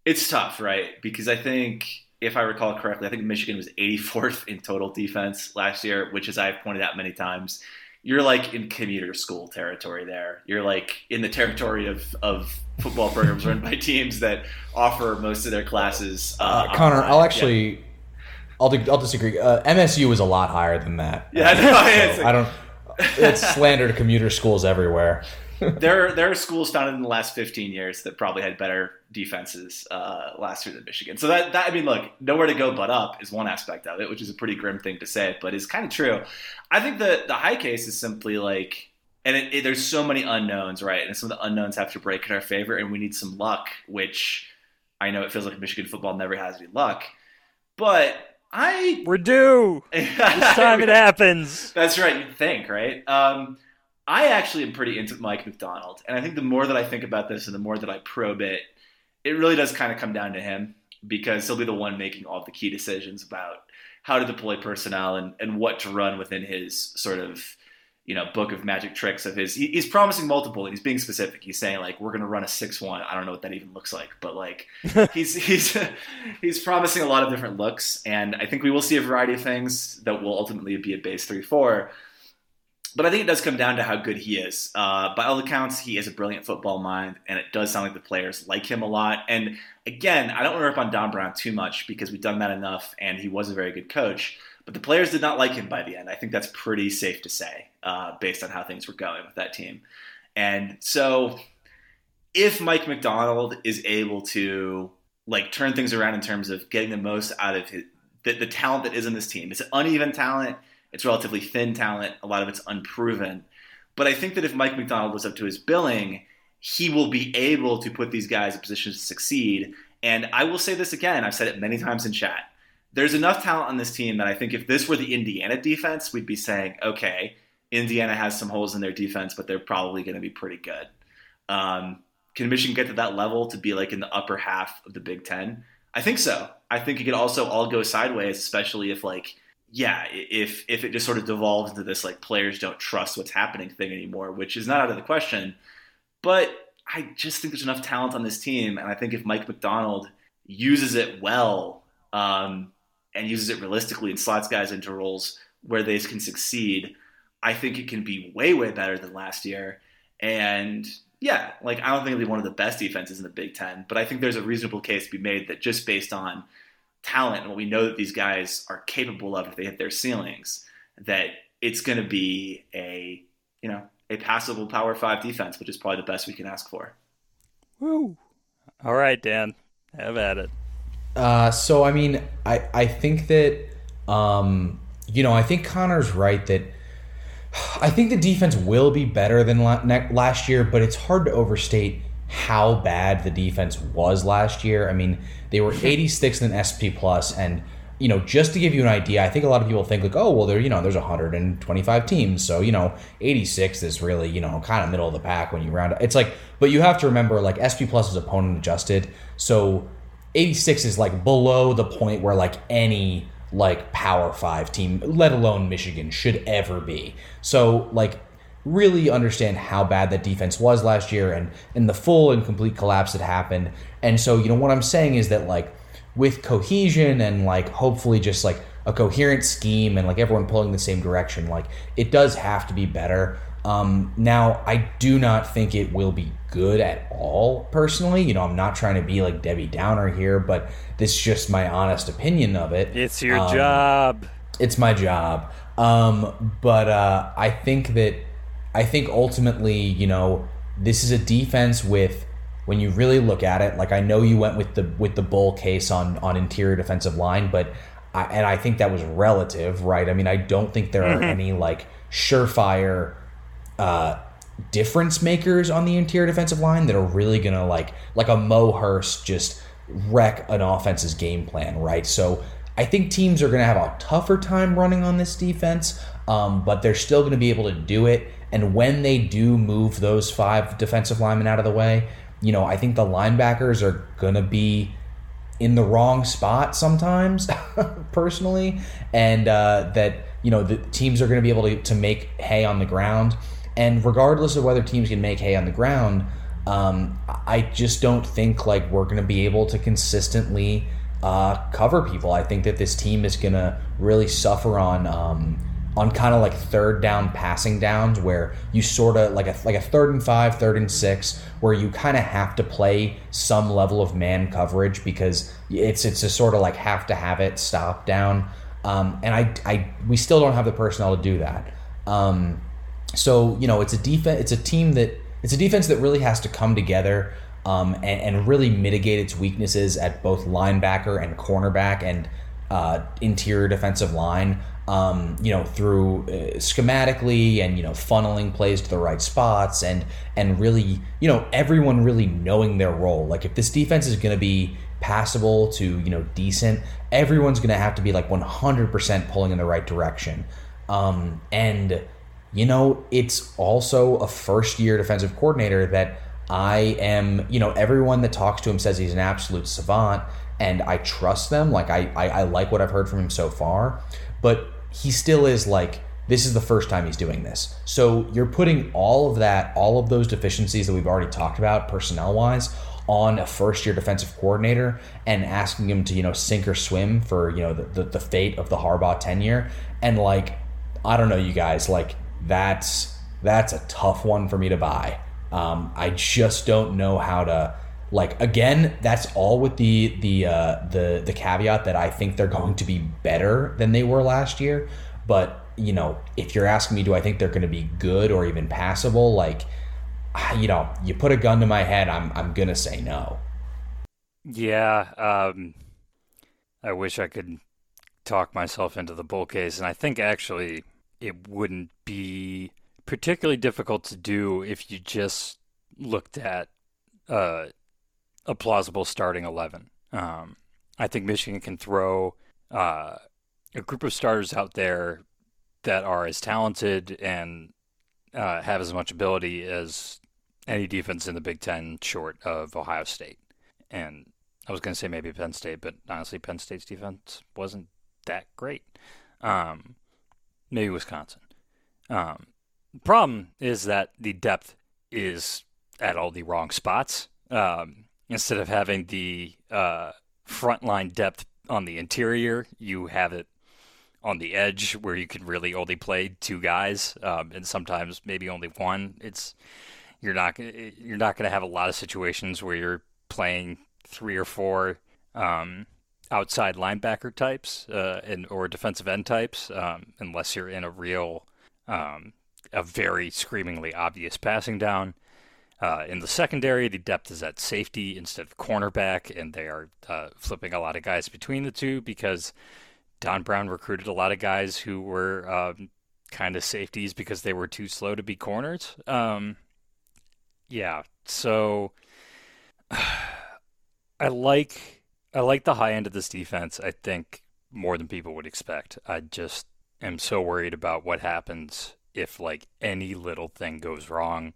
it's tough, right? Because I think if I recall correctly, I think Michigan was 84th in total defense last year, which, as I've pointed out many times, you're like in commuter school territory there. You're like in the territory of, of football programs run by teams that offer most of their classes. Uh, uh, Connor, I'll actually, yeah. I'll, I'll disagree. Uh, MSU was a lot higher than that. Yeah, no, so I don't. It's slander to commuter schools everywhere. there, there are schools founded in the last 15 years that probably had better defenses uh, last year than Michigan. So that, that I mean, look, nowhere to go but up is one aspect of it, which is a pretty grim thing to say, but it's kind of true. I think the the high case is simply like, and it, it, there's so many unknowns, right? And some of the unknowns have to break in our favor, and we need some luck, which I know it feels like Michigan football never has any luck, but I we're due. this time it happens. That's right. You'd think, right? Um, I actually am pretty into Mike Macdonald, and I think the more that I think about this and the more that I probe it, it really does kind of come down to him because he'll be the one making all the key decisions about how to deploy personnel and, and what to run within his sort of you know book of magic tricks of his he's promising multiple and he's being specific he's saying like we're going to run a 6-1 i don't know what that even looks like but like he's he's he's promising a lot of different looks and i think we will see a variety of things that will ultimately be a base 3-4 but I think it does come down to how good he is. Uh, by all accounts, he has a brilliant football mind, and it does sound like the players like him a lot. And again, I don't want to rip on Don Brown too much because we've done that enough, and he was a very good coach. But the players did not like him by the end. I think that's pretty safe to say, uh, based on how things were going with that team. And so, if Mike Macdonald is able to like turn things around in terms of getting the most out of his, the, the talent that is in this team, it's uneven talent it's relatively thin talent. A lot of it's unproven. But I think that if Mike Macdonald was up to his billing, he will be able to put these guys in positions to succeed. And I will say this again, I've said it many times in chat. There's enough talent on this team that I think if this were the Indiana defense, we'd be saying, okay, Indiana has some holes in their defense, but they're probably going to be pretty good. Um, can Michigan get to that level to be like in the upper half of the Big Ten? I think so. I think it could also all go sideways, especially if like yeah, if if it just sort of devolves into this like players don't trust what's happening thing anymore, which is not out of the question. But I just think there's enough talent on this team, and I think if Mike Macdonald uses it well um, and uses it realistically and slots guys into roles where they can succeed, I think it can be way way better than last year. And yeah, like I don't think it'll be one of the best defenses in the Big Ten, but I think there's a reasonable case to be made that just based on talent and what we know that these guys are capable of if they hit their ceilings, that it's going to be a you know a passable Power Five defense, which is probably the best we can ask for. Woo! All right, Dan, have at it. Uh, so I mean, I I think that um, you know I think Connor's right that. I think the defense will be better than last year, but it's hard to overstate how bad the defense was last year. I mean, they were 86th in SP plus, and you know, just to give you an idea, I think a lot of people think like, oh, well, there, you know, there's 125 teams, so you know, 86 is really, you know, kind of middle of the pack when you round it. It's like, but you have to remember, like, SP plus is opponent adjusted, so 86 is like below the point where like any like Power Five team, let alone Michigan, should ever be. So like really understand how bad that defense was last year and and the full and complete collapse that happened. And so, you know, what I'm saying is that like with cohesion and like hopefully just like a coherent scheme and like everyone pulling the same direction. Like it does have to be better. Um, now, I do not think it will be good at all, personally. You know, I'm not trying to be like Debbie Downer here, but this is just my honest opinion of it. It's your Um, job. it's my job. Um, but uh, I think that I think ultimately, you know, this is a defense with when you really look at it. Like I know you went with the with the bull case on on interior defensive line, but I, and I think that was relative, right? I mean, I don't think there are any like surefire uh, difference makers on the interior defensive line that are really gonna like like a Mo Hurst just wreck an offense's game plan, right? So I think teams are gonna have a tougher time running on this defense, um, but they're still gonna be able to do it. And when they do move those five defensive linemen out of the way, you know, I think the linebackers are gonna be in the wrong spot sometimes, personally, and uh, that you know the teams are going to be able to, to make hay on the ground. And regardless of whether teams can make hay on the ground, um, I just don't think like we're going to be able to consistently uh, cover people. I think that this team is going to really suffer on. Um, on kind of like third down passing downs where you sort of like a like a third and five, third and six, where you kind of have to play some level of man coverage because it's it's a sort of like have to have it stop down. Um, and I, I we still don't have the personnel to do that. Um, so you know it's a defense, it's a team that it's a defense that really has to come together um, and, and really mitigate its weaknesses at both linebacker and cornerback and uh, interior defensive line um, you know, through uh, schematically and you know funneling plays to the right spots and and really you know everyone really knowing their role. Like if this defense is going to be passable to you know decent, everyone's going to have to be like 100% pulling in the right direction. Um, and you know, it's also a first year defensive coordinator that I am. You know, everyone that talks to him says he's an absolute savant. And I trust them. Like I, I, I like what I've heard from him so far, but he still is like this is the first time he's doing this. So you're putting all of that, all of those deficiencies that we've already talked about personnel wise on a first year defensive coordinator and asking him to, you know, sink or swim for, you know, the, the, the fate of the Harbaugh tenure. And like, I don't know, you guys, like that's that's a tough one for me to buy. Um, I just don't know how to like again that's all with the the uh, the the caveat that I think they're going to be better than they were last year. But you know if you're asking me do I think they're going to be good or even passable? Like you know you put a gun to my head I'm I'm going to say no. Yeah, um, I wish I could talk myself into the bull case, and I think actually it wouldn't be particularly difficult to do if you just looked at uh, a plausible starting 11. Um, I think Michigan can throw uh, a group of starters out there that are as talented and uh, have as much ability as any defense in the Big Ten, short of Ohio State. And I was going to say maybe Penn State, but honestly, Penn State's defense wasn't that great. Um, maybe Wisconsin. Um, the problem is that the depth is at all the wrong spots. Um, instead of having the uh, frontline depth on the interior, you have it on the edge where you can really only play two guys, um, and sometimes maybe only one. It's you're not you're not going to have a lot of situations where you're playing three or four um, outside linebacker types uh, and or defensive end types, um, unless you're in a real um, a very screamingly obvious passing down. Uh, in the secondary, the depth is at safety instead of cornerback, and they are uh, flipping a lot of guys between the two because Don Brown recruited a lot of guys who were um, kind of safeties because they were too slow to be corners. Um, yeah, so I like I like the high end of this defense. I think more than people would expect. I just am so worried about what happens if like any little thing goes wrong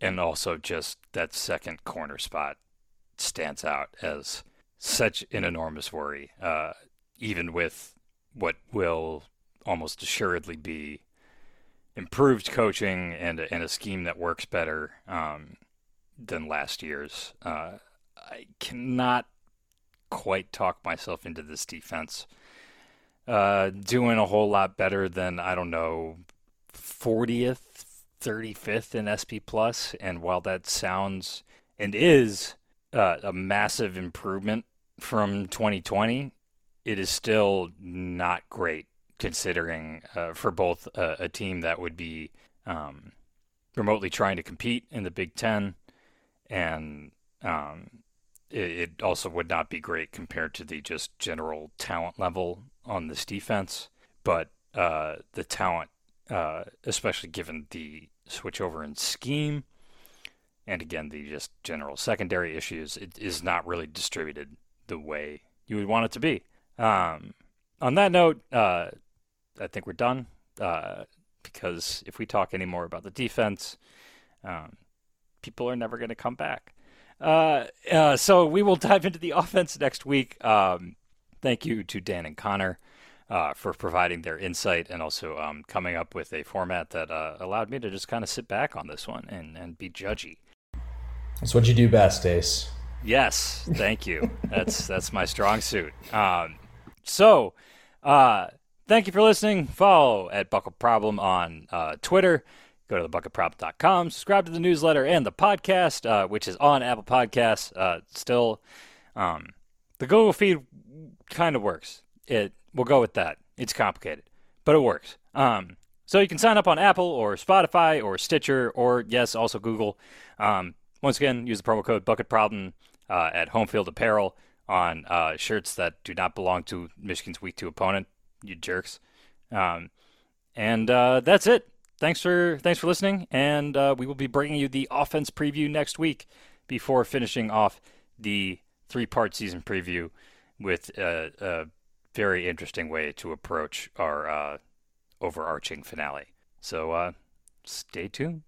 and also just that second corner spot stands out as such an enormous worry, uh, even with what will almost assuredly be improved coaching and and a scheme that works better um, than last year's. Uh, I cannot quite talk myself into this defense. uh, doing a whole lot better than I don't know, 40th, 35th in SP Plus. And while that sounds and is uh, a massive improvement from 2020, it is still not great considering uh, for both a, a, team that would be um, remotely trying to compete in the Big Ten, and um, it, also would not be great compared to the just general talent level on this defense. But uh, the talent, uh, especially given the switchover in scheme, and again the just general secondary issues, it is not really distributed the way you would want it to be. Um, on that note, uh, I think we're done uh, because if we talk any more about the defense, um, people are never going to come back. Uh, uh, so we will dive into the offense next week. Um, thank you to Dan and Connor uh, for providing their insight and also um, coming up with a format that uh, allowed me to just kind of sit back on this one and, and be judgy. That's what you do best, Ace. Yes, thank you. that's that's my strong suit. Um, so, uh, thank you for listening. Follow at Bucket Problem on uh, Twitter. Go to thebucketproblem.com. Subscribe to the newsletter and the podcast, uh, which is on Apple Podcasts. Uh, still, um, the Google feed kind of works. It we'll go with that. It's complicated, but it works. Um, so you can sign up on Apple or Spotify or Stitcher or yes, also Google. Um, once again, use the promo code Bucket Problem uh, at Homefield Apparel on uh, shirts that do not belong to Michigan's Week Two opponent. You jerks. Um, and uh, that's it. Thanks for thanks for listening, and uh, we will be bringing you the offense preview next week before finishing off the three-part season preview with a, a very interesting way to approach our uh, overarching finale. So uh, stay tuned.